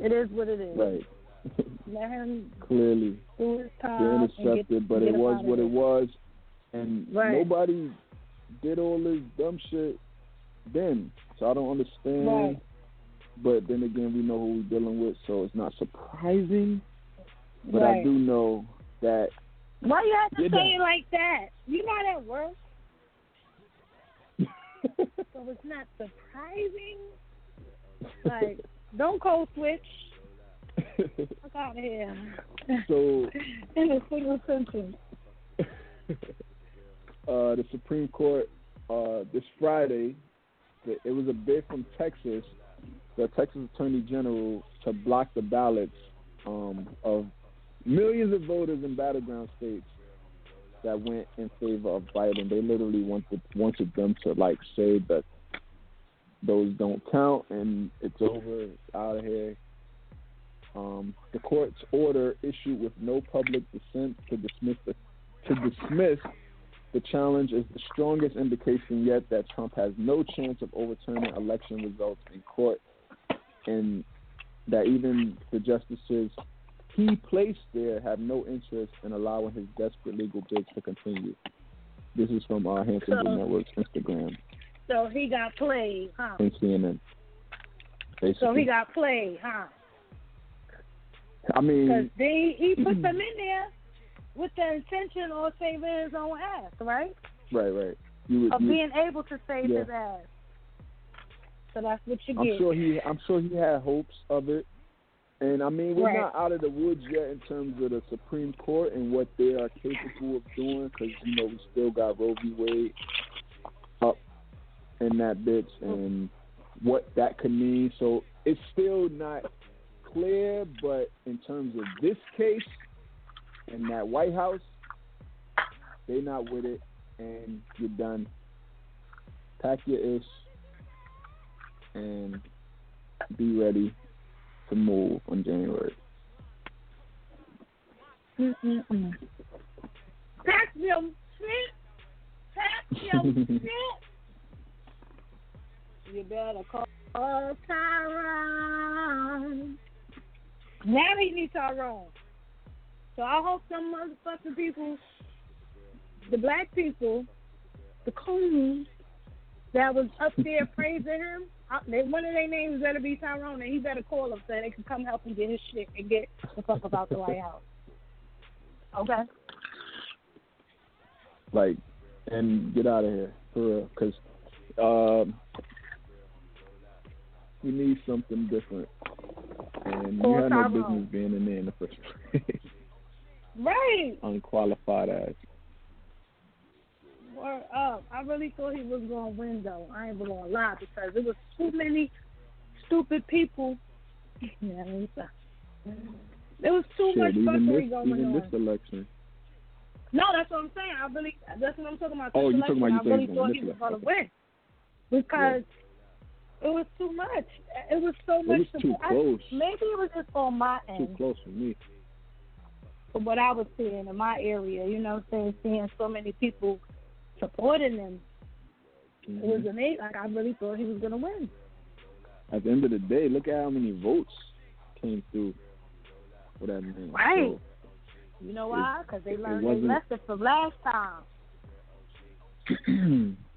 it is what it is. Right. Let him Clearly, do his time and get, intercepted, but get it was what there. it was, and Right. nobody did all this dumb shit then. So I don't understand. Right. But then again, we know who we're dealing with, so it's not surprising. But I do know that Why you have to say it like that? You're not at work, so it's not surprising. Like, don't code switch. Fuck out of here. so In a single sentence. uh, the Supreme Court uh, this Friday. It was a bid from Texas, the Texas Attorney General, to block the ballots um, of millions of voters in battleground states that went in favor of Biden. They literally wanted wanted them to like say that those don't count and it's over, it's out of here. Um, the court's order issued with no public dissent to dismiss the to dismiss the challenge is the strongest indication yet that Trump has no chance of overturning election results in court, and that even the justices he placed there have no interest in allowing his desperate legal bids to continue. This is from our Hanson So- Network's Instagram So he got played, huh? and CNN. Basically. So he got played, huh? I mean, Because they he put them in there with the intention of saving his own ass, right? right, right. You would, Of you, being able to save Yeah. his ass. So that's what you get. I'm sure he, I'm sure he had hopes of it. And I mean, we're Right. not out of the woods yet in terms of the Supreme Court and what they are capable of doing, because you know we still got Roe v. Wade in that bitch oh. and what that could mean. So it's still not clear, but in terms of this case and that White House, they not with it, and you're done. Pack your ish and be ready to move on January. Mm-mm-mm. Pack your shit. Pack your shit. You better call Tyrone. Now he needs Tyrone. So I hope some motherfucking people, the black people, the coons that was up there praising him, one of their names better be Tyrone, and he better call them so they can come help him get his shit and get the fuck about the White House. Okay. Like, and get out of here for real, because um, we need something different, and you Call have no business being in there in the first place. Right. Unqualified ass. Word up. Um, I really thought he was going to win, though. I ain't even going to lie because there was too many stupid people. Yeah. There was too much Shit, even fuckery this, going even on. this election. No, that's what I'm saying. I really, that's what I'm talking about. Oh, This you talking about you I really thought he was going to win because it was too much. It was so much. It was too. I- close. maybe it was just on my end. Too close for me. from what I was seeing in my area, you know, saying seeing so many people supporting him. It was Mhm. amazing. Like I really thought he was gonna win. At the end of the day, look at how many votes came through for that man. Right. So, You know why? Because they it learned their lesson from last time.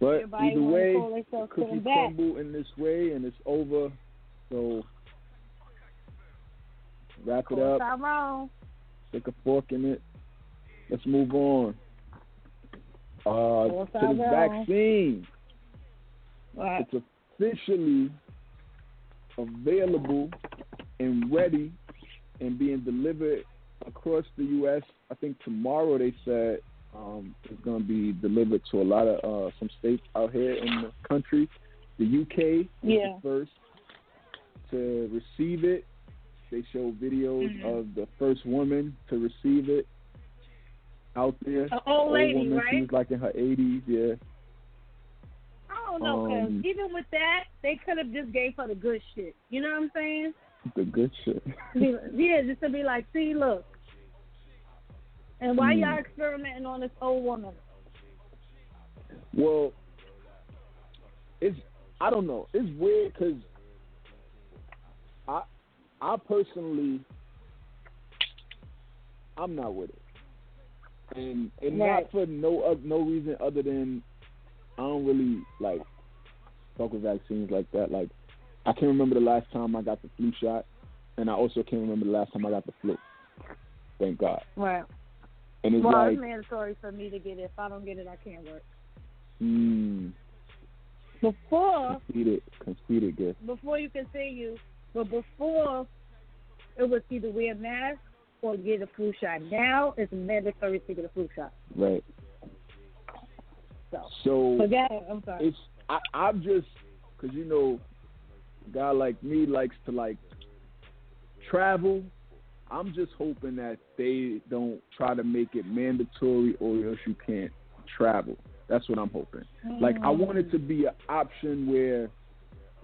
but Everybody either way, cookies crumble in this way, and it's over. So wrap it up. Tyrone. Stick a fork in it. Let's move on. Uh, to the vaccine. Right. It's officially available and ready and being delivered across the U.S. I think tomorrow they said um, it's going to be delivered to a lot of uh, some states out here in the country. The UK Yeah. the first to receive it. They show videos Mhm. of the first woman to receive it out there. An old lady, woman. She was like in her 80s. Yeah. I don't know, because Um, even with that, they could have just gave her the good shit. You know what I'm saying? The good shit. Yeah, just to be like, see, look. And why Hmm. y'all experimenting on this old woman? Well, it's I don't know. It's weird because I I personally I'm not with it, and and Right. not for no oth- no reason other than I don't really like fuck with vaccines like that. Like I can't remember the last time I got the flu shot, and I also can't remember the last time I got the flu. Thank God. Right. And it's Well, like, it's mandatory for me to get it. If I don't get it, I can't work. mm, Before, conceited, conceited gift. before you continue, but before it was either wear a mask or get a flu shot. Now it's mandatory to get a flu shot. Right. So, So but that, I'm sorry. it's I, I'm just because you know, a guy like me likes to like travel. I'm just hoping that they don't try to make it mandatory or else you can't travel. That's what I'm hoping. Like I want it to be an option where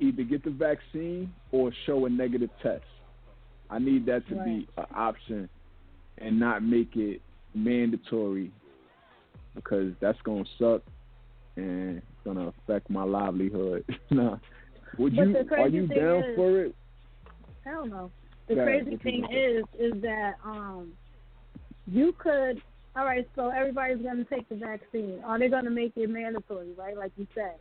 either get the vaccine or show a negative test. I need that to be an option and not make it mandatory because that's gonna suck and it's gonna affect my livelihood. nah. Would But you are you down is- for it? Hell no. The crazy thing gonna is, is that um, you could. All right, so everybody's gonna take the vaccine. Are they gonna make it mandatory, right? Like you said.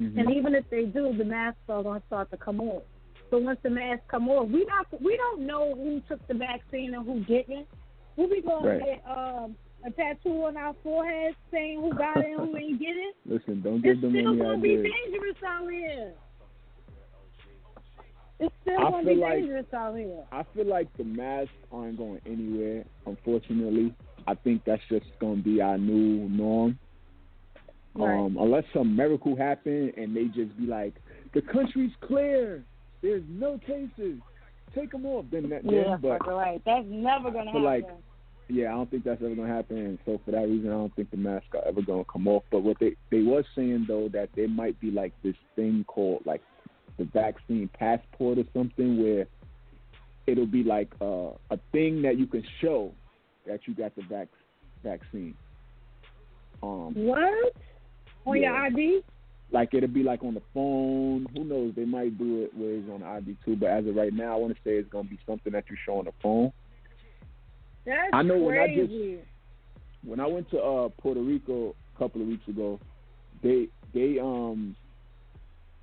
Mhm. And even if they do, the masks are gonna start to come off. So once the masks come off, we not we don't know who took the vaccine and who didn't. We be Right. to get um, a tattoo on our forehead saying who got it and who ain't get it. Listen, don't It's give them still any gonna be dangerous out here. It's still I gonna feel be like- dangerous out here. I feel like the masks aren't going anywhere. Unfortunately, I think that's just going to be our new norm. Right. Um, unless some miracle happen and they just be like, the country's clear, there's no cases, take them off. Then that, then, Yeah, but right. That's never gonna happen. like yeah, I don't think that's ever gonna happen. And so for that reason, I don't think the mask are ever gonna come off. But what they they was saying though that there might be like this thing called like the vaccine passport or something where it'll be like uh, a thing that you can show that you got the vac- vaccine. Um, what? On your ID? like it'll be like on the phone. Who knows? They might do it where it's on the ID too. But as of right now, I want to say it's gonna be something that you show on the phone. That's I know when I just- when I went to uh Puerto Rico a couple of weeks ago, they they um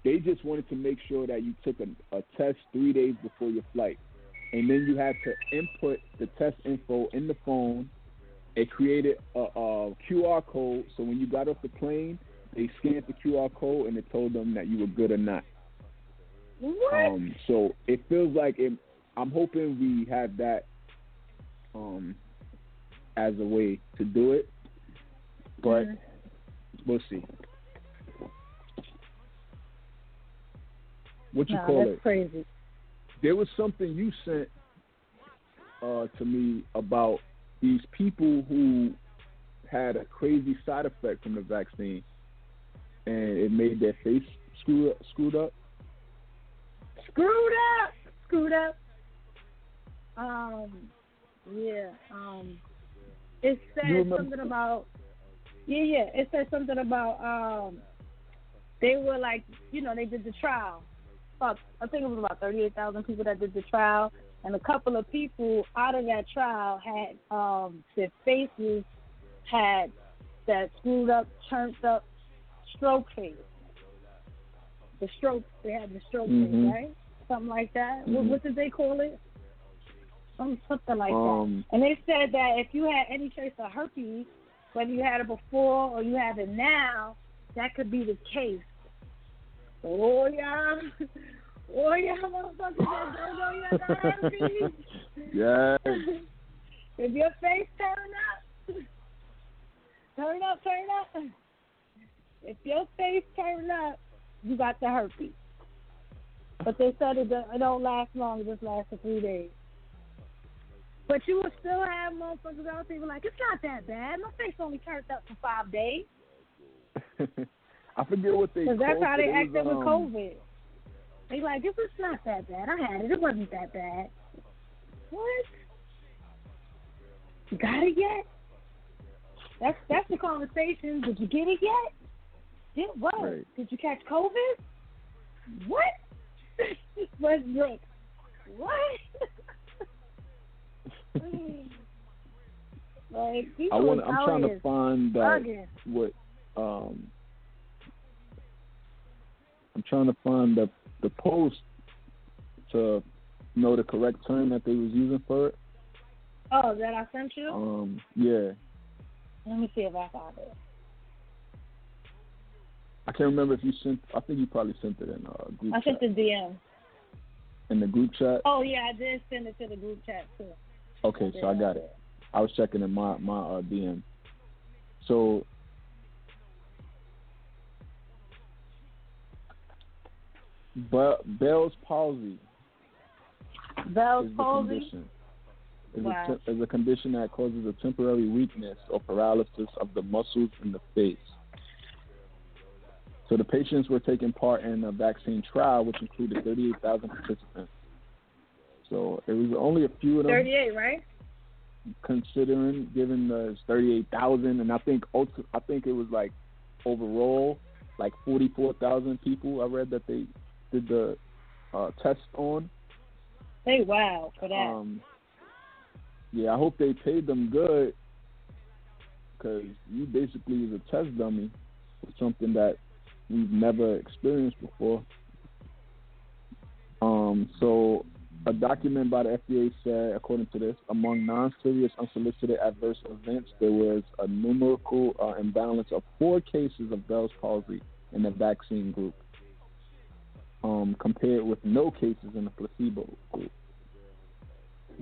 they just wanted to make sure that you took a, a test three days before your flight, and then you had to input the test info in the phone. It created a, a QR code, so when you got off the plane, they scanned the QR code and it told them that you were good or not. what? Um, so it feels like it, I'm hoping we have that um, as a way to do it, but Mhm. we'll see. What you Nah, call that's it? crazy. There was something you sent uh, to me about these people who had a crazy side effect from the vaccine, and it made their face screw up, screwed up. Screwed up. Screwed up. Um, yeah. Um, it said something about. Yeah, yeah. It said something about. Um, they were like, you know, they did the trial. About, I think it was about thirty-eight thousand people that did the trial, and a couple of people out of that trial had um their faces had that screwed up, turned up stroke face. The stroke, they had the stroke Mhm. face, right? Something like that. What, Mhm. what did they call it? Some something like Um, that. And they said that if you had any trace of herpes, whether you had it before or you have it now, that could be the case. Oh yeah, oh yeah, motherfuckers that don't know you got herpes. Yes. if your face turn up, turn up, turn up. If your face turn up, you got the herpes. But they said it don't, it don't last long; it just lasts for three days. But you will still have motherfuckers out there like, it's not that bad. My face only turned up for five days. I forget what they. Because that's how they It was, acted with um, COVID. They like, this is not that bad. I had it. It wasn't that bad. What? You got it yet? That's that's the conversation. Did you get it yet? Did what? Right. Did you catch COVID? What? Was Westbrook. What? like I want. I'm trying to find that what um I'm trying to find the the post to know the correct term that they was using for it. Oh, that I sent you? Um yeah. Let me see if I found it. I can't remember if you sent I think you probably sent it in a group I chat. sent the DM. in the group chat. Oh yeah, I did send it to the group chat too. Okay, so I got it. I was checking in my my uh, DM. So Bell's palsy Bell's is palsy. condition. Is, Wow. a te- is a condition that causes a temporary weakness or paralysis of the muscles in the face. So the patients were taking part in a vaccine trial, which included 38,000 participants. So it was only a few of them. Thirty-eight, right? considering given the thirty eight thousand and I think I think it was like overall like forty four thousand people I read that they did the uh, test on. Hey, wow, for that. Um, yeah, I hope they paid them good because you basically is a test dummy for something that we've never experienced before. Um, so a document by the FDA said, according to this, among non-serious unsolicited adverse events, there was a numerical uh, imbalance of four cases of Bell's palsy in the vaccine group, um, compared with no cases in the placebo group.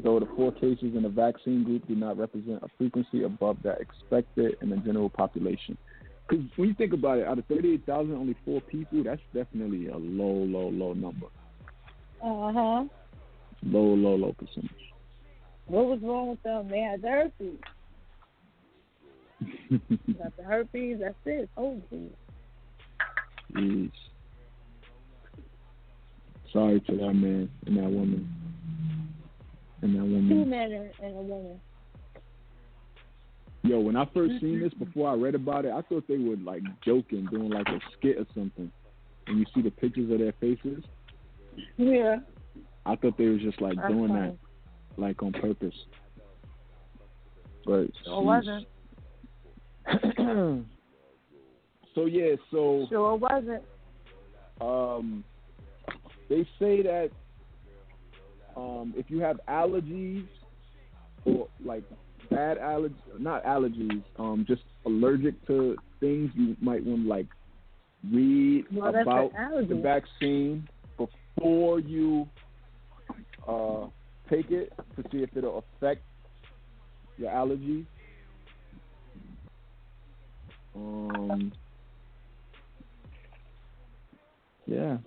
Though the four cases in the vaccine group do not represent a frequency above that expected in the general population. Because when you think about it, out of 38,000, only four people, that's definitely a low, low, low number. Uh huh. Low, low, low percentage. What was wrong with them? They had herpes. Got the herpes. That's it. Oh, geez. Jeez. Sorry to that man and that woman. And that woman. Two men and, a woman. Yo, when I first seen this before I read about it, I thought they were like joking, doing like a skit or something. And you see the pictures of their faces, Yeah. I thought they was just like That's doing funny. that, like on purpose. But Sure wasn't. so yeah, so Sure wasn't. um, they say that um, if you have allergies or like bad allergies, not allergies, um, just allergic to things, you might want to like read Well, about the vaccine before you uh, take it to see if it'll affect your allergies. Um, yeah,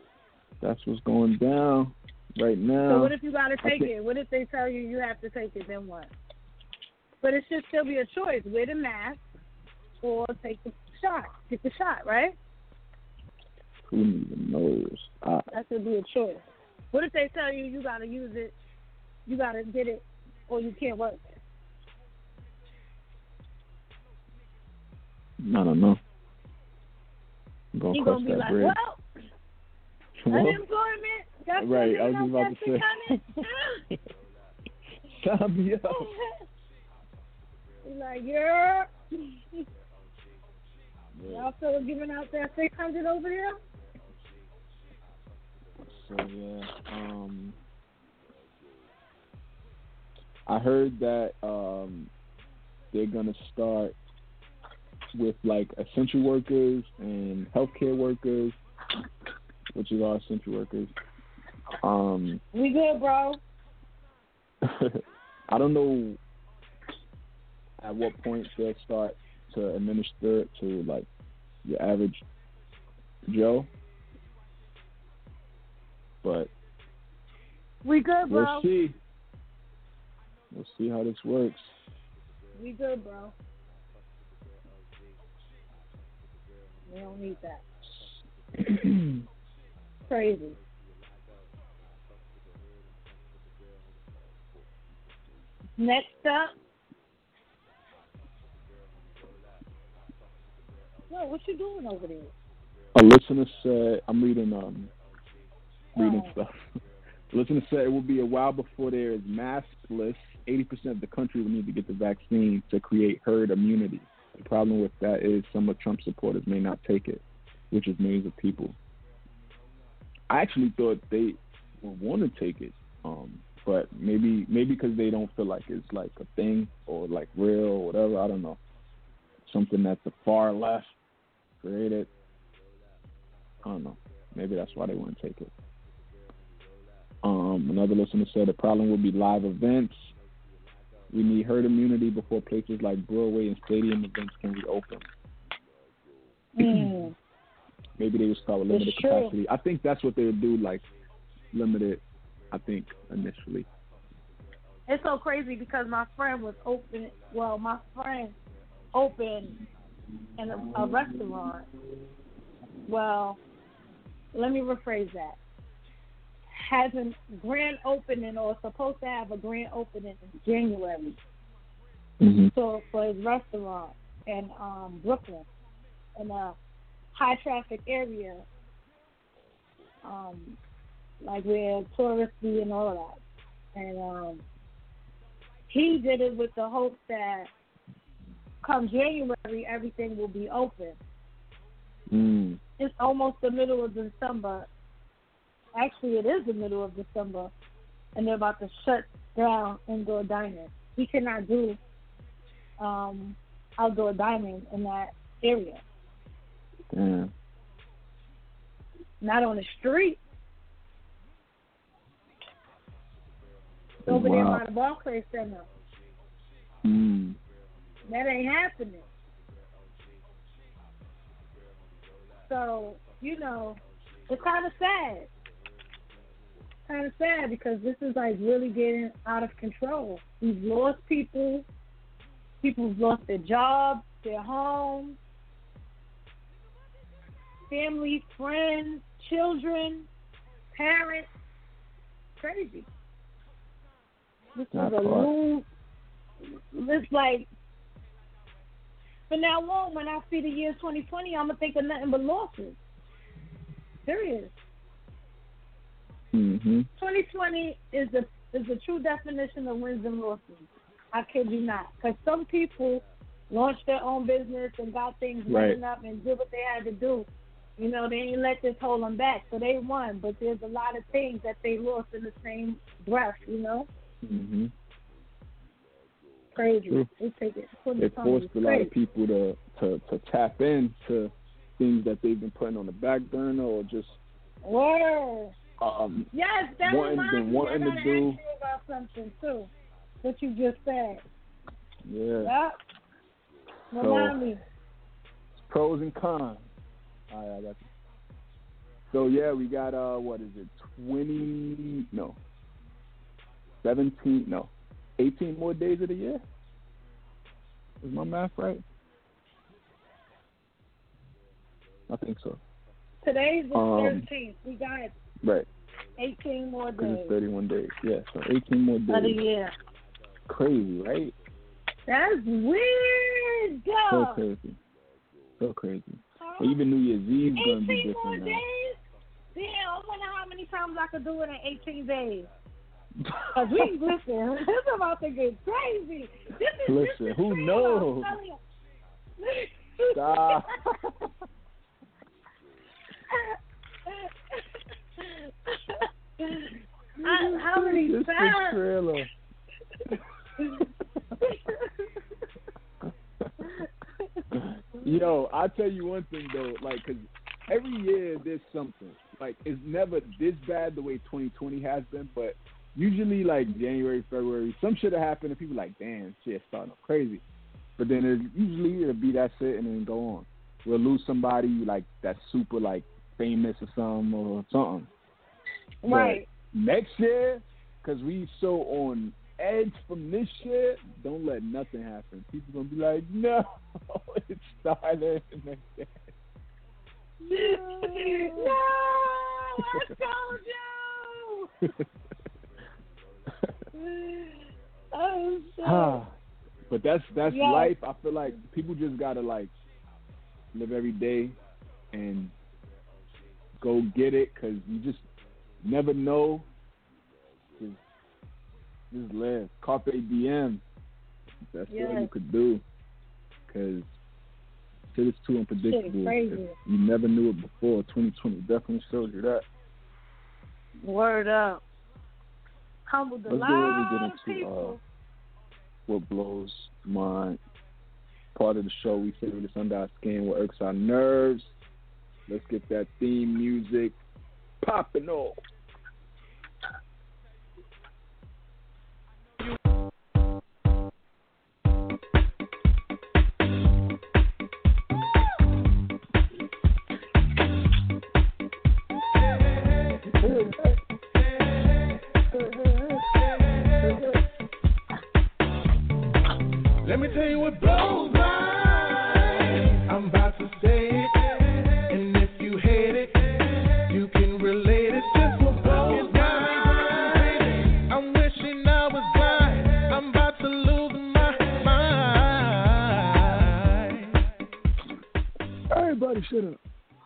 that's what's going down right now. So what if you got to take it? What if they tell you you have to take it? Then what? But it should still be a choice: wear the mask or take the shot. Get the shot, right? Who even knows? I, That should be a choice. What if they tell you you got to use it, you got to get it, or you can't work? I don't know. I'm gonna gonna be like, bridge. Well, unemployment. That's Right, I was don't about to say. sign me up. like, yeah. Y'all still giving out that six hundred over there? So yeah, um, I heard that um, they're gonna start with like essential workers and healthcare workers, which is our essential workers. Um, We good, bro. I don't know at what point they'll start to administer it to like your average Joe, but We good, bro. we'll see. We'll see how this works. We good, bro. We don't need that. Crazy. Next up. Yo, what you doing over there? A listener said, "I'm reading um, reading Oh. stuff." A listener said it will be a while before there is maskless. Eighty percent of the country will need to get the vaccine to create herd immunity. The problem with that is some of Trump supporters may not take it, which is millions of people. I actually thought they would want to take it, um, but maybe maybe because they don't feel like it's like a thing or like real or whatever. I don't know. Something that the far left created. I don't know. Maybe that's why they wouldn't take it. Um, another listener said the problem would be live events. We need herd immunity before places like Broadway and stadium events can reopen. Mm. Maybe they would start with limited It's true. capacity. I think that's what they would do, like limited. I think initially. It's so crazy because my friend was open. Well, my friend opened in a, a restaurant. Well, let me rephrase that. Has a grand opening or supposed to have a grand opening in January. Mm-hmm. So for his restaurant in um, Brooklyn, and a high traffic area, um, like where touristy and all of that. And um, he did it with the hope that come January everything will be open. Mm. It's almost the middle of December. Actually, it is the middle of December, and they're about to shut down indoor dining. He cannot do um, outdoor dining in that area, Damn. not on the street. Over there Wow. by the Barclays Center. Mm. That ain't happening. So, you know, it's kind of sad. Kind of sad because this is like really getting out of control. We've lost people. People's lost their jobs, their homes, family, friends, children, parents. Crazy. This is a new. It's like from now on, when I see the year 2020, I'm gonna think of nothing but losses. Serious. Mm-hmm. 2020 is the is the true definition of wins and losses. I kid you not. Because some people launched their own business and got things Right. running up and did what they had to do. You know, they ain't let this hold them back, so they won. But there's a lot of things that they lost in the same breath. You know, Mm-hmm. crazy. True. They take it. It forced a lot of people to, to to tap into things that they've been putting on the back burner or just Word. um Yes, that Wanting- reminds been me. I wanting to gotta do- ask you about something too. What you just said. yeah Yeah. Remind me. pros and cons. All right, I got you. So yeah, we got uh what is it? Twenty no. Seventeen no. Eighteen more days of the year? Is my math right? I think so. Today's the Um, 13th. We got Right. 18 more days it's thirty one days. Yeah, so eighteen more days. of the year. Crazy, right? That's weird, So crazy. So crazy. Even New Year's Eve is gonna be 18 more different now. days? Damn, I wonder how many times I could do it in 18 days. Cause we listen, it's about to get crazy. This is Listen, this is who knows? I'm telling you. Stop. I, how many This is times? Yo, I'll tell you one thing though, like, cause every year there's something. Like, it's never this bad the way 2020 has been, but usually like January, February, some shit will happen and people like, damn, shit starting up crazy. But then it, usually it'll be that shit and then go on. We'll lose somebody like that's super like famous or something or something. But Right. next year, because we so on edge from this shit, don't let nothing happen. People gonna be like, no, it started next day. no, I told you. oh shit. But that's that's Yes. life. I feel like people just gotta like live every day and go get it because you just never know. Just, live. Carpe diem. That's all you could do. Because shit is too unpredictable. crazy. If you never knew it before. 2020 definitely showed you that. Word up. Humbled a lot get of into, uh, people. what blows my part of the show. We say this under our skin, what irks our nerves. Let's get that theme music popping off.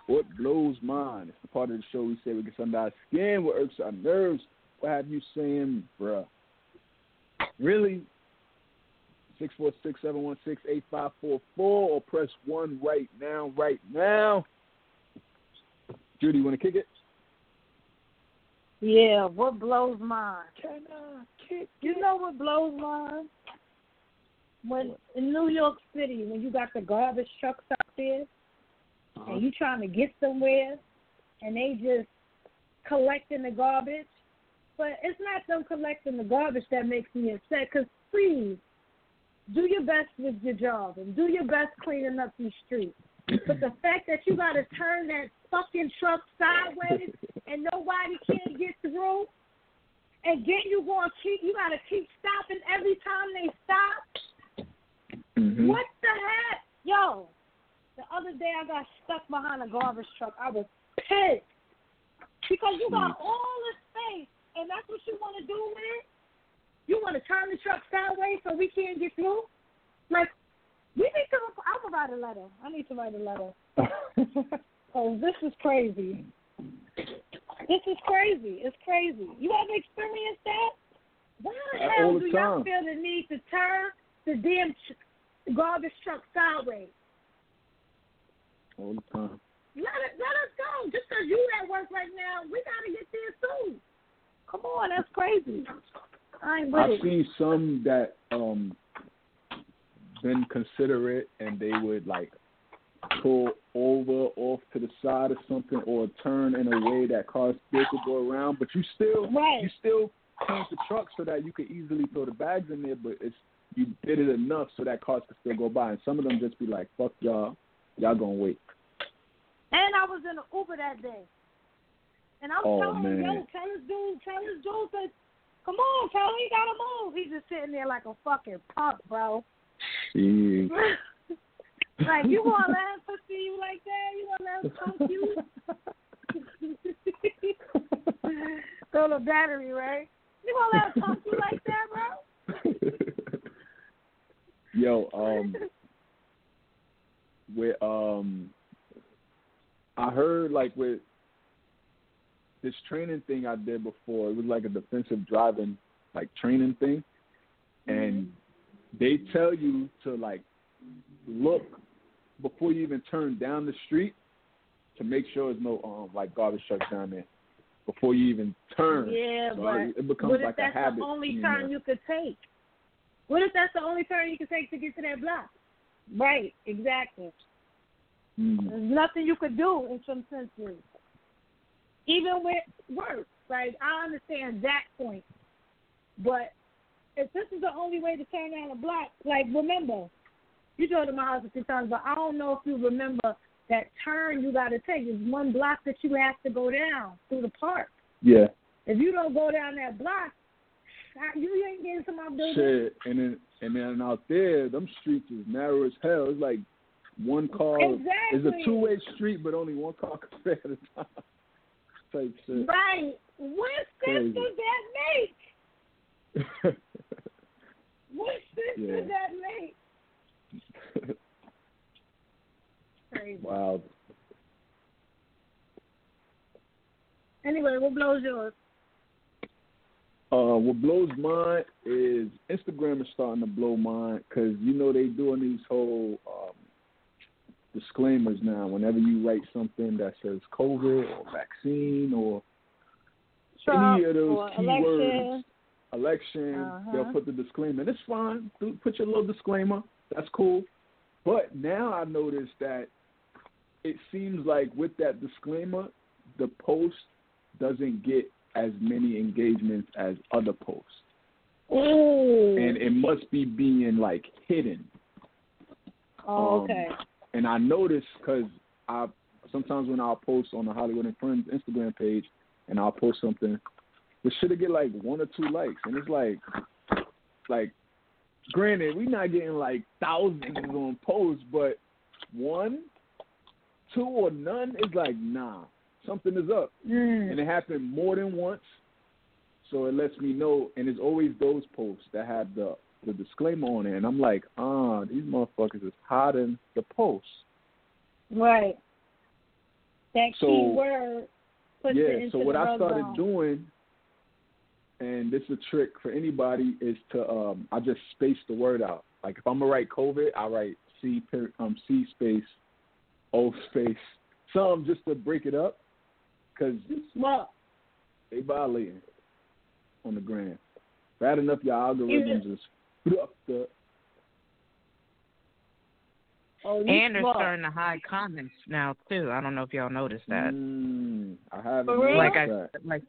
What blows mine? It's the part of the show we say we get under our skin, what irks our nerves. What have you saying, bruh? Really? 646-716-8544 or press 1 right now, right now. Judy, you want to kick it? Yeah, what blows mine? Can I kick You know what blows mine? When in New York City, when you got the garbage trucks out there, Uh-huh. and you trying to get somewhere, and they just collecting the garbage. But it's not them collecting the garbage that makes me upset. Cause please, do your best with your job and do your best cleaning up these streets. But the fact that you gotta turn that fucking truck sideways and nobody can get through, and get you going keep you gotta keep stopping every time they stop. Mhm. What the heck? Yo, the other day I got stuck behind a garbage truck. I was pissed. Because you got all this space, and that's what you want to do with it? You want to turn the truck sideways so we can't get through? Like, we need to, I'm going to write a letter. I need to write a letter. Oh, this is crazy. This is crazy. It's crazy. You ever experienced that? Why the All hell the do y'all time. feel the need to turn the damn garbage truck sideways? All the time. Let it, let us go. Just 'cause you at work right now, we gotta get there soon. Come on, that's crazy. I with I've seen some that um been considerate and they would like pull over off to the side or something or turn in a way that cars still could go around, but you still Right. you still change the truck so that you could easily throw the bags in there, but it's you did it enough so that cars could still go by. And some of them just be like, "Fuck y'all, y'all gonna wait." And I was in an Uber that day. And I'm Oh, telling man. yo, tell this dude, tell this dude that, come on, him he gotta move. He's just sitting there like a fucking punk, bro. Like, you gonna let him pussy you like that? You gonna let him punk you? Throw the battery, right? You gonna let him punk you like that, bro? Yo, um, with um, I heard like with this training thing I did before. It was like a defensive driving like training thing, and they tell you to like look before you even turn down the street to make sure there's no um like garbage trucks down there before you even turn. Yeah, So but it, becomes what if like that's habit. the only you turn know. you could take? What if that's the only turn you could take to get to that block? Right, exactly. Mhm. There's nothing you could do in some senses. Even with work, like I understand that point. But if this is the only way to turn down a block, like remember, you drove to my house a few times, but I don't know if you remember that turn you gotta take is one block that you have to go down through the park. Yeah. If you don't go down that block, you ain't getting to my building. Shit, and then and then out there, them streets is narrow as hell. It's like one car. It's Exactly. a two way street, but only one car can fit at a time. Type shit. Right. What sense does that make? What sense Yeah. does that make? Crazy. wow. Anyway, what blows yours? Uh, what blows mine is Instagram is starting to blow mine because you know they doing these whole um, disclaimers now. Whenever you write something that says COVID or vaccine or Trump any of those keywords, election. election, Uh-huh. they'll put the disclaimer. And it's fine. Put your little disclaimer. That's cool. But now I noticed that it seems like with that disclaimer, the post doesn't get as many engagements as other posts. Ooh. And it must be being like hidden. oh, um, okay. And I noticed because I sometimes when I'll post on the Holliewood and Friends Instagram page, and I'll post something. The shit'll get like one or two likes, and it's like, like, granted, we not getting like thousands on posts, but one, two, or none is like, nah, something is up, Mm. and it happened more than once. So it lets me know, and it's always those posts that have the the disclaimer on it, and I'm like, ah, these motherfuckers is hiding the posts. Right. That So- key word yeah. So what I started doing, and this is a trick for anybody, is to um I just space the word out. Like if I'm gonna write COVID, I write C um C space O space some just to break it up, because Well, they violating on the gram. Bad enough your algorithms is fucked oh, you And they're smart. starting to hide comments now too. I don't know if y'all noticed that. Mm, I haven't For real? noticed like I that. like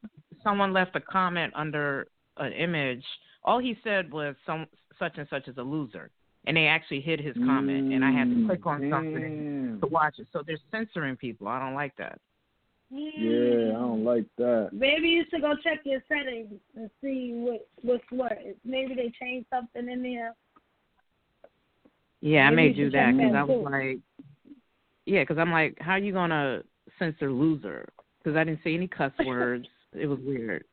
someone left a comment under an image. All he said was some such and such is a loser, and they actually hid his comment, and I had to Mm, click on something to watch it. So they're censoring people. I don't like that. Yeah, I don't like that. Maybe you should go check your settings and see what what's what. Maybe they changed something in there. Yeah, I may do that because I was too. like, yeah, because I'm like, how are you gonna censor loser? Because I didn't see any cuss words. It was weird.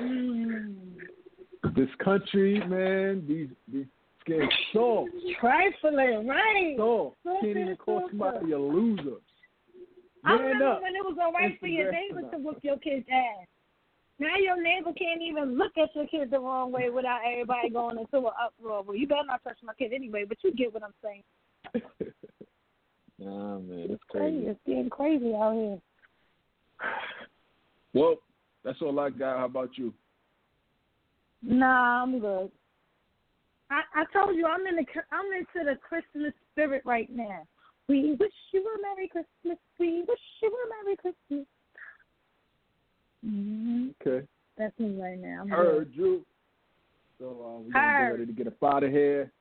Mm. This country, man, these these getting so Trifling, right? So Can't even call soft. somebody a loser. I remember up. when it was all right for your Instagram. neighbor to whoop your kid's ass. Now your neighbor can't even look at your kid the wrong way without everybody going into an uproar. Well, you better not touch my kid anyway, but you get what I'm saying. Nah, man, it's Crazy. crazy. It's getting crazy out here. Well, that's all I got. How about you? Nah, I'm good. I I told you I'm in the I'm into the Christmas spirit right now. We wish you a Merry Christmas. We wish you a Merry Christmas. Mm-hmm. Okay, That's me right now. I'm good. heard you. So uh, we're gonna Heard. get ready to get up out of here.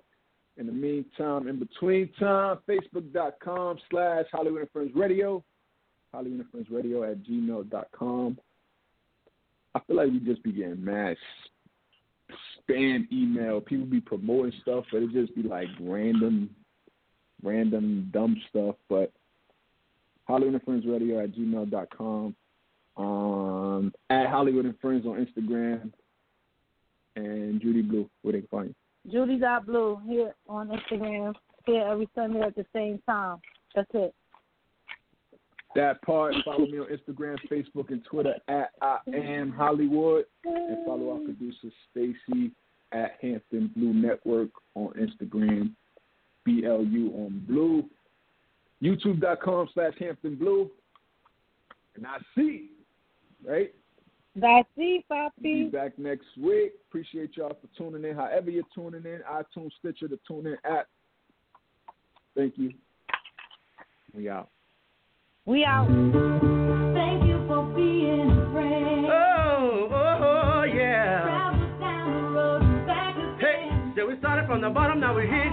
In the meantime, in between time, Facebook.com slash Holliewood and Friends Radio, Holliewood and Friends Radio at gmail.com. I feel like we just be getting mad spam email. People be promoting stuff, but it just be like random, random dumb stuff. But Holliewood and Friends Radio at gmail.com. Um, at Holliewood and Friends on Instagram. And Judy Blu, where they can find you. Judy Dot Blu here on Instagram. Here every Sunday at the same time. That's it. That part. Follow me on Instagram, Facebook, and Twitter at I am Holliewood, and follow our producer Stacy at Hampton Blu Network on Instagram, B L U on Blue, YouTube.com slash Hampton Blu, and I see, right? That's it, We'll be back next week. Appreciate y'all for tuning in. However you're tuning in, iTunes, Stitcher, the TuneIn app. Thank you. We out. We out. Thank you for being a friend. Oh, oh, oh, yeah. Travel down the road and back Hey, again. so we started from the bottom, now we're here,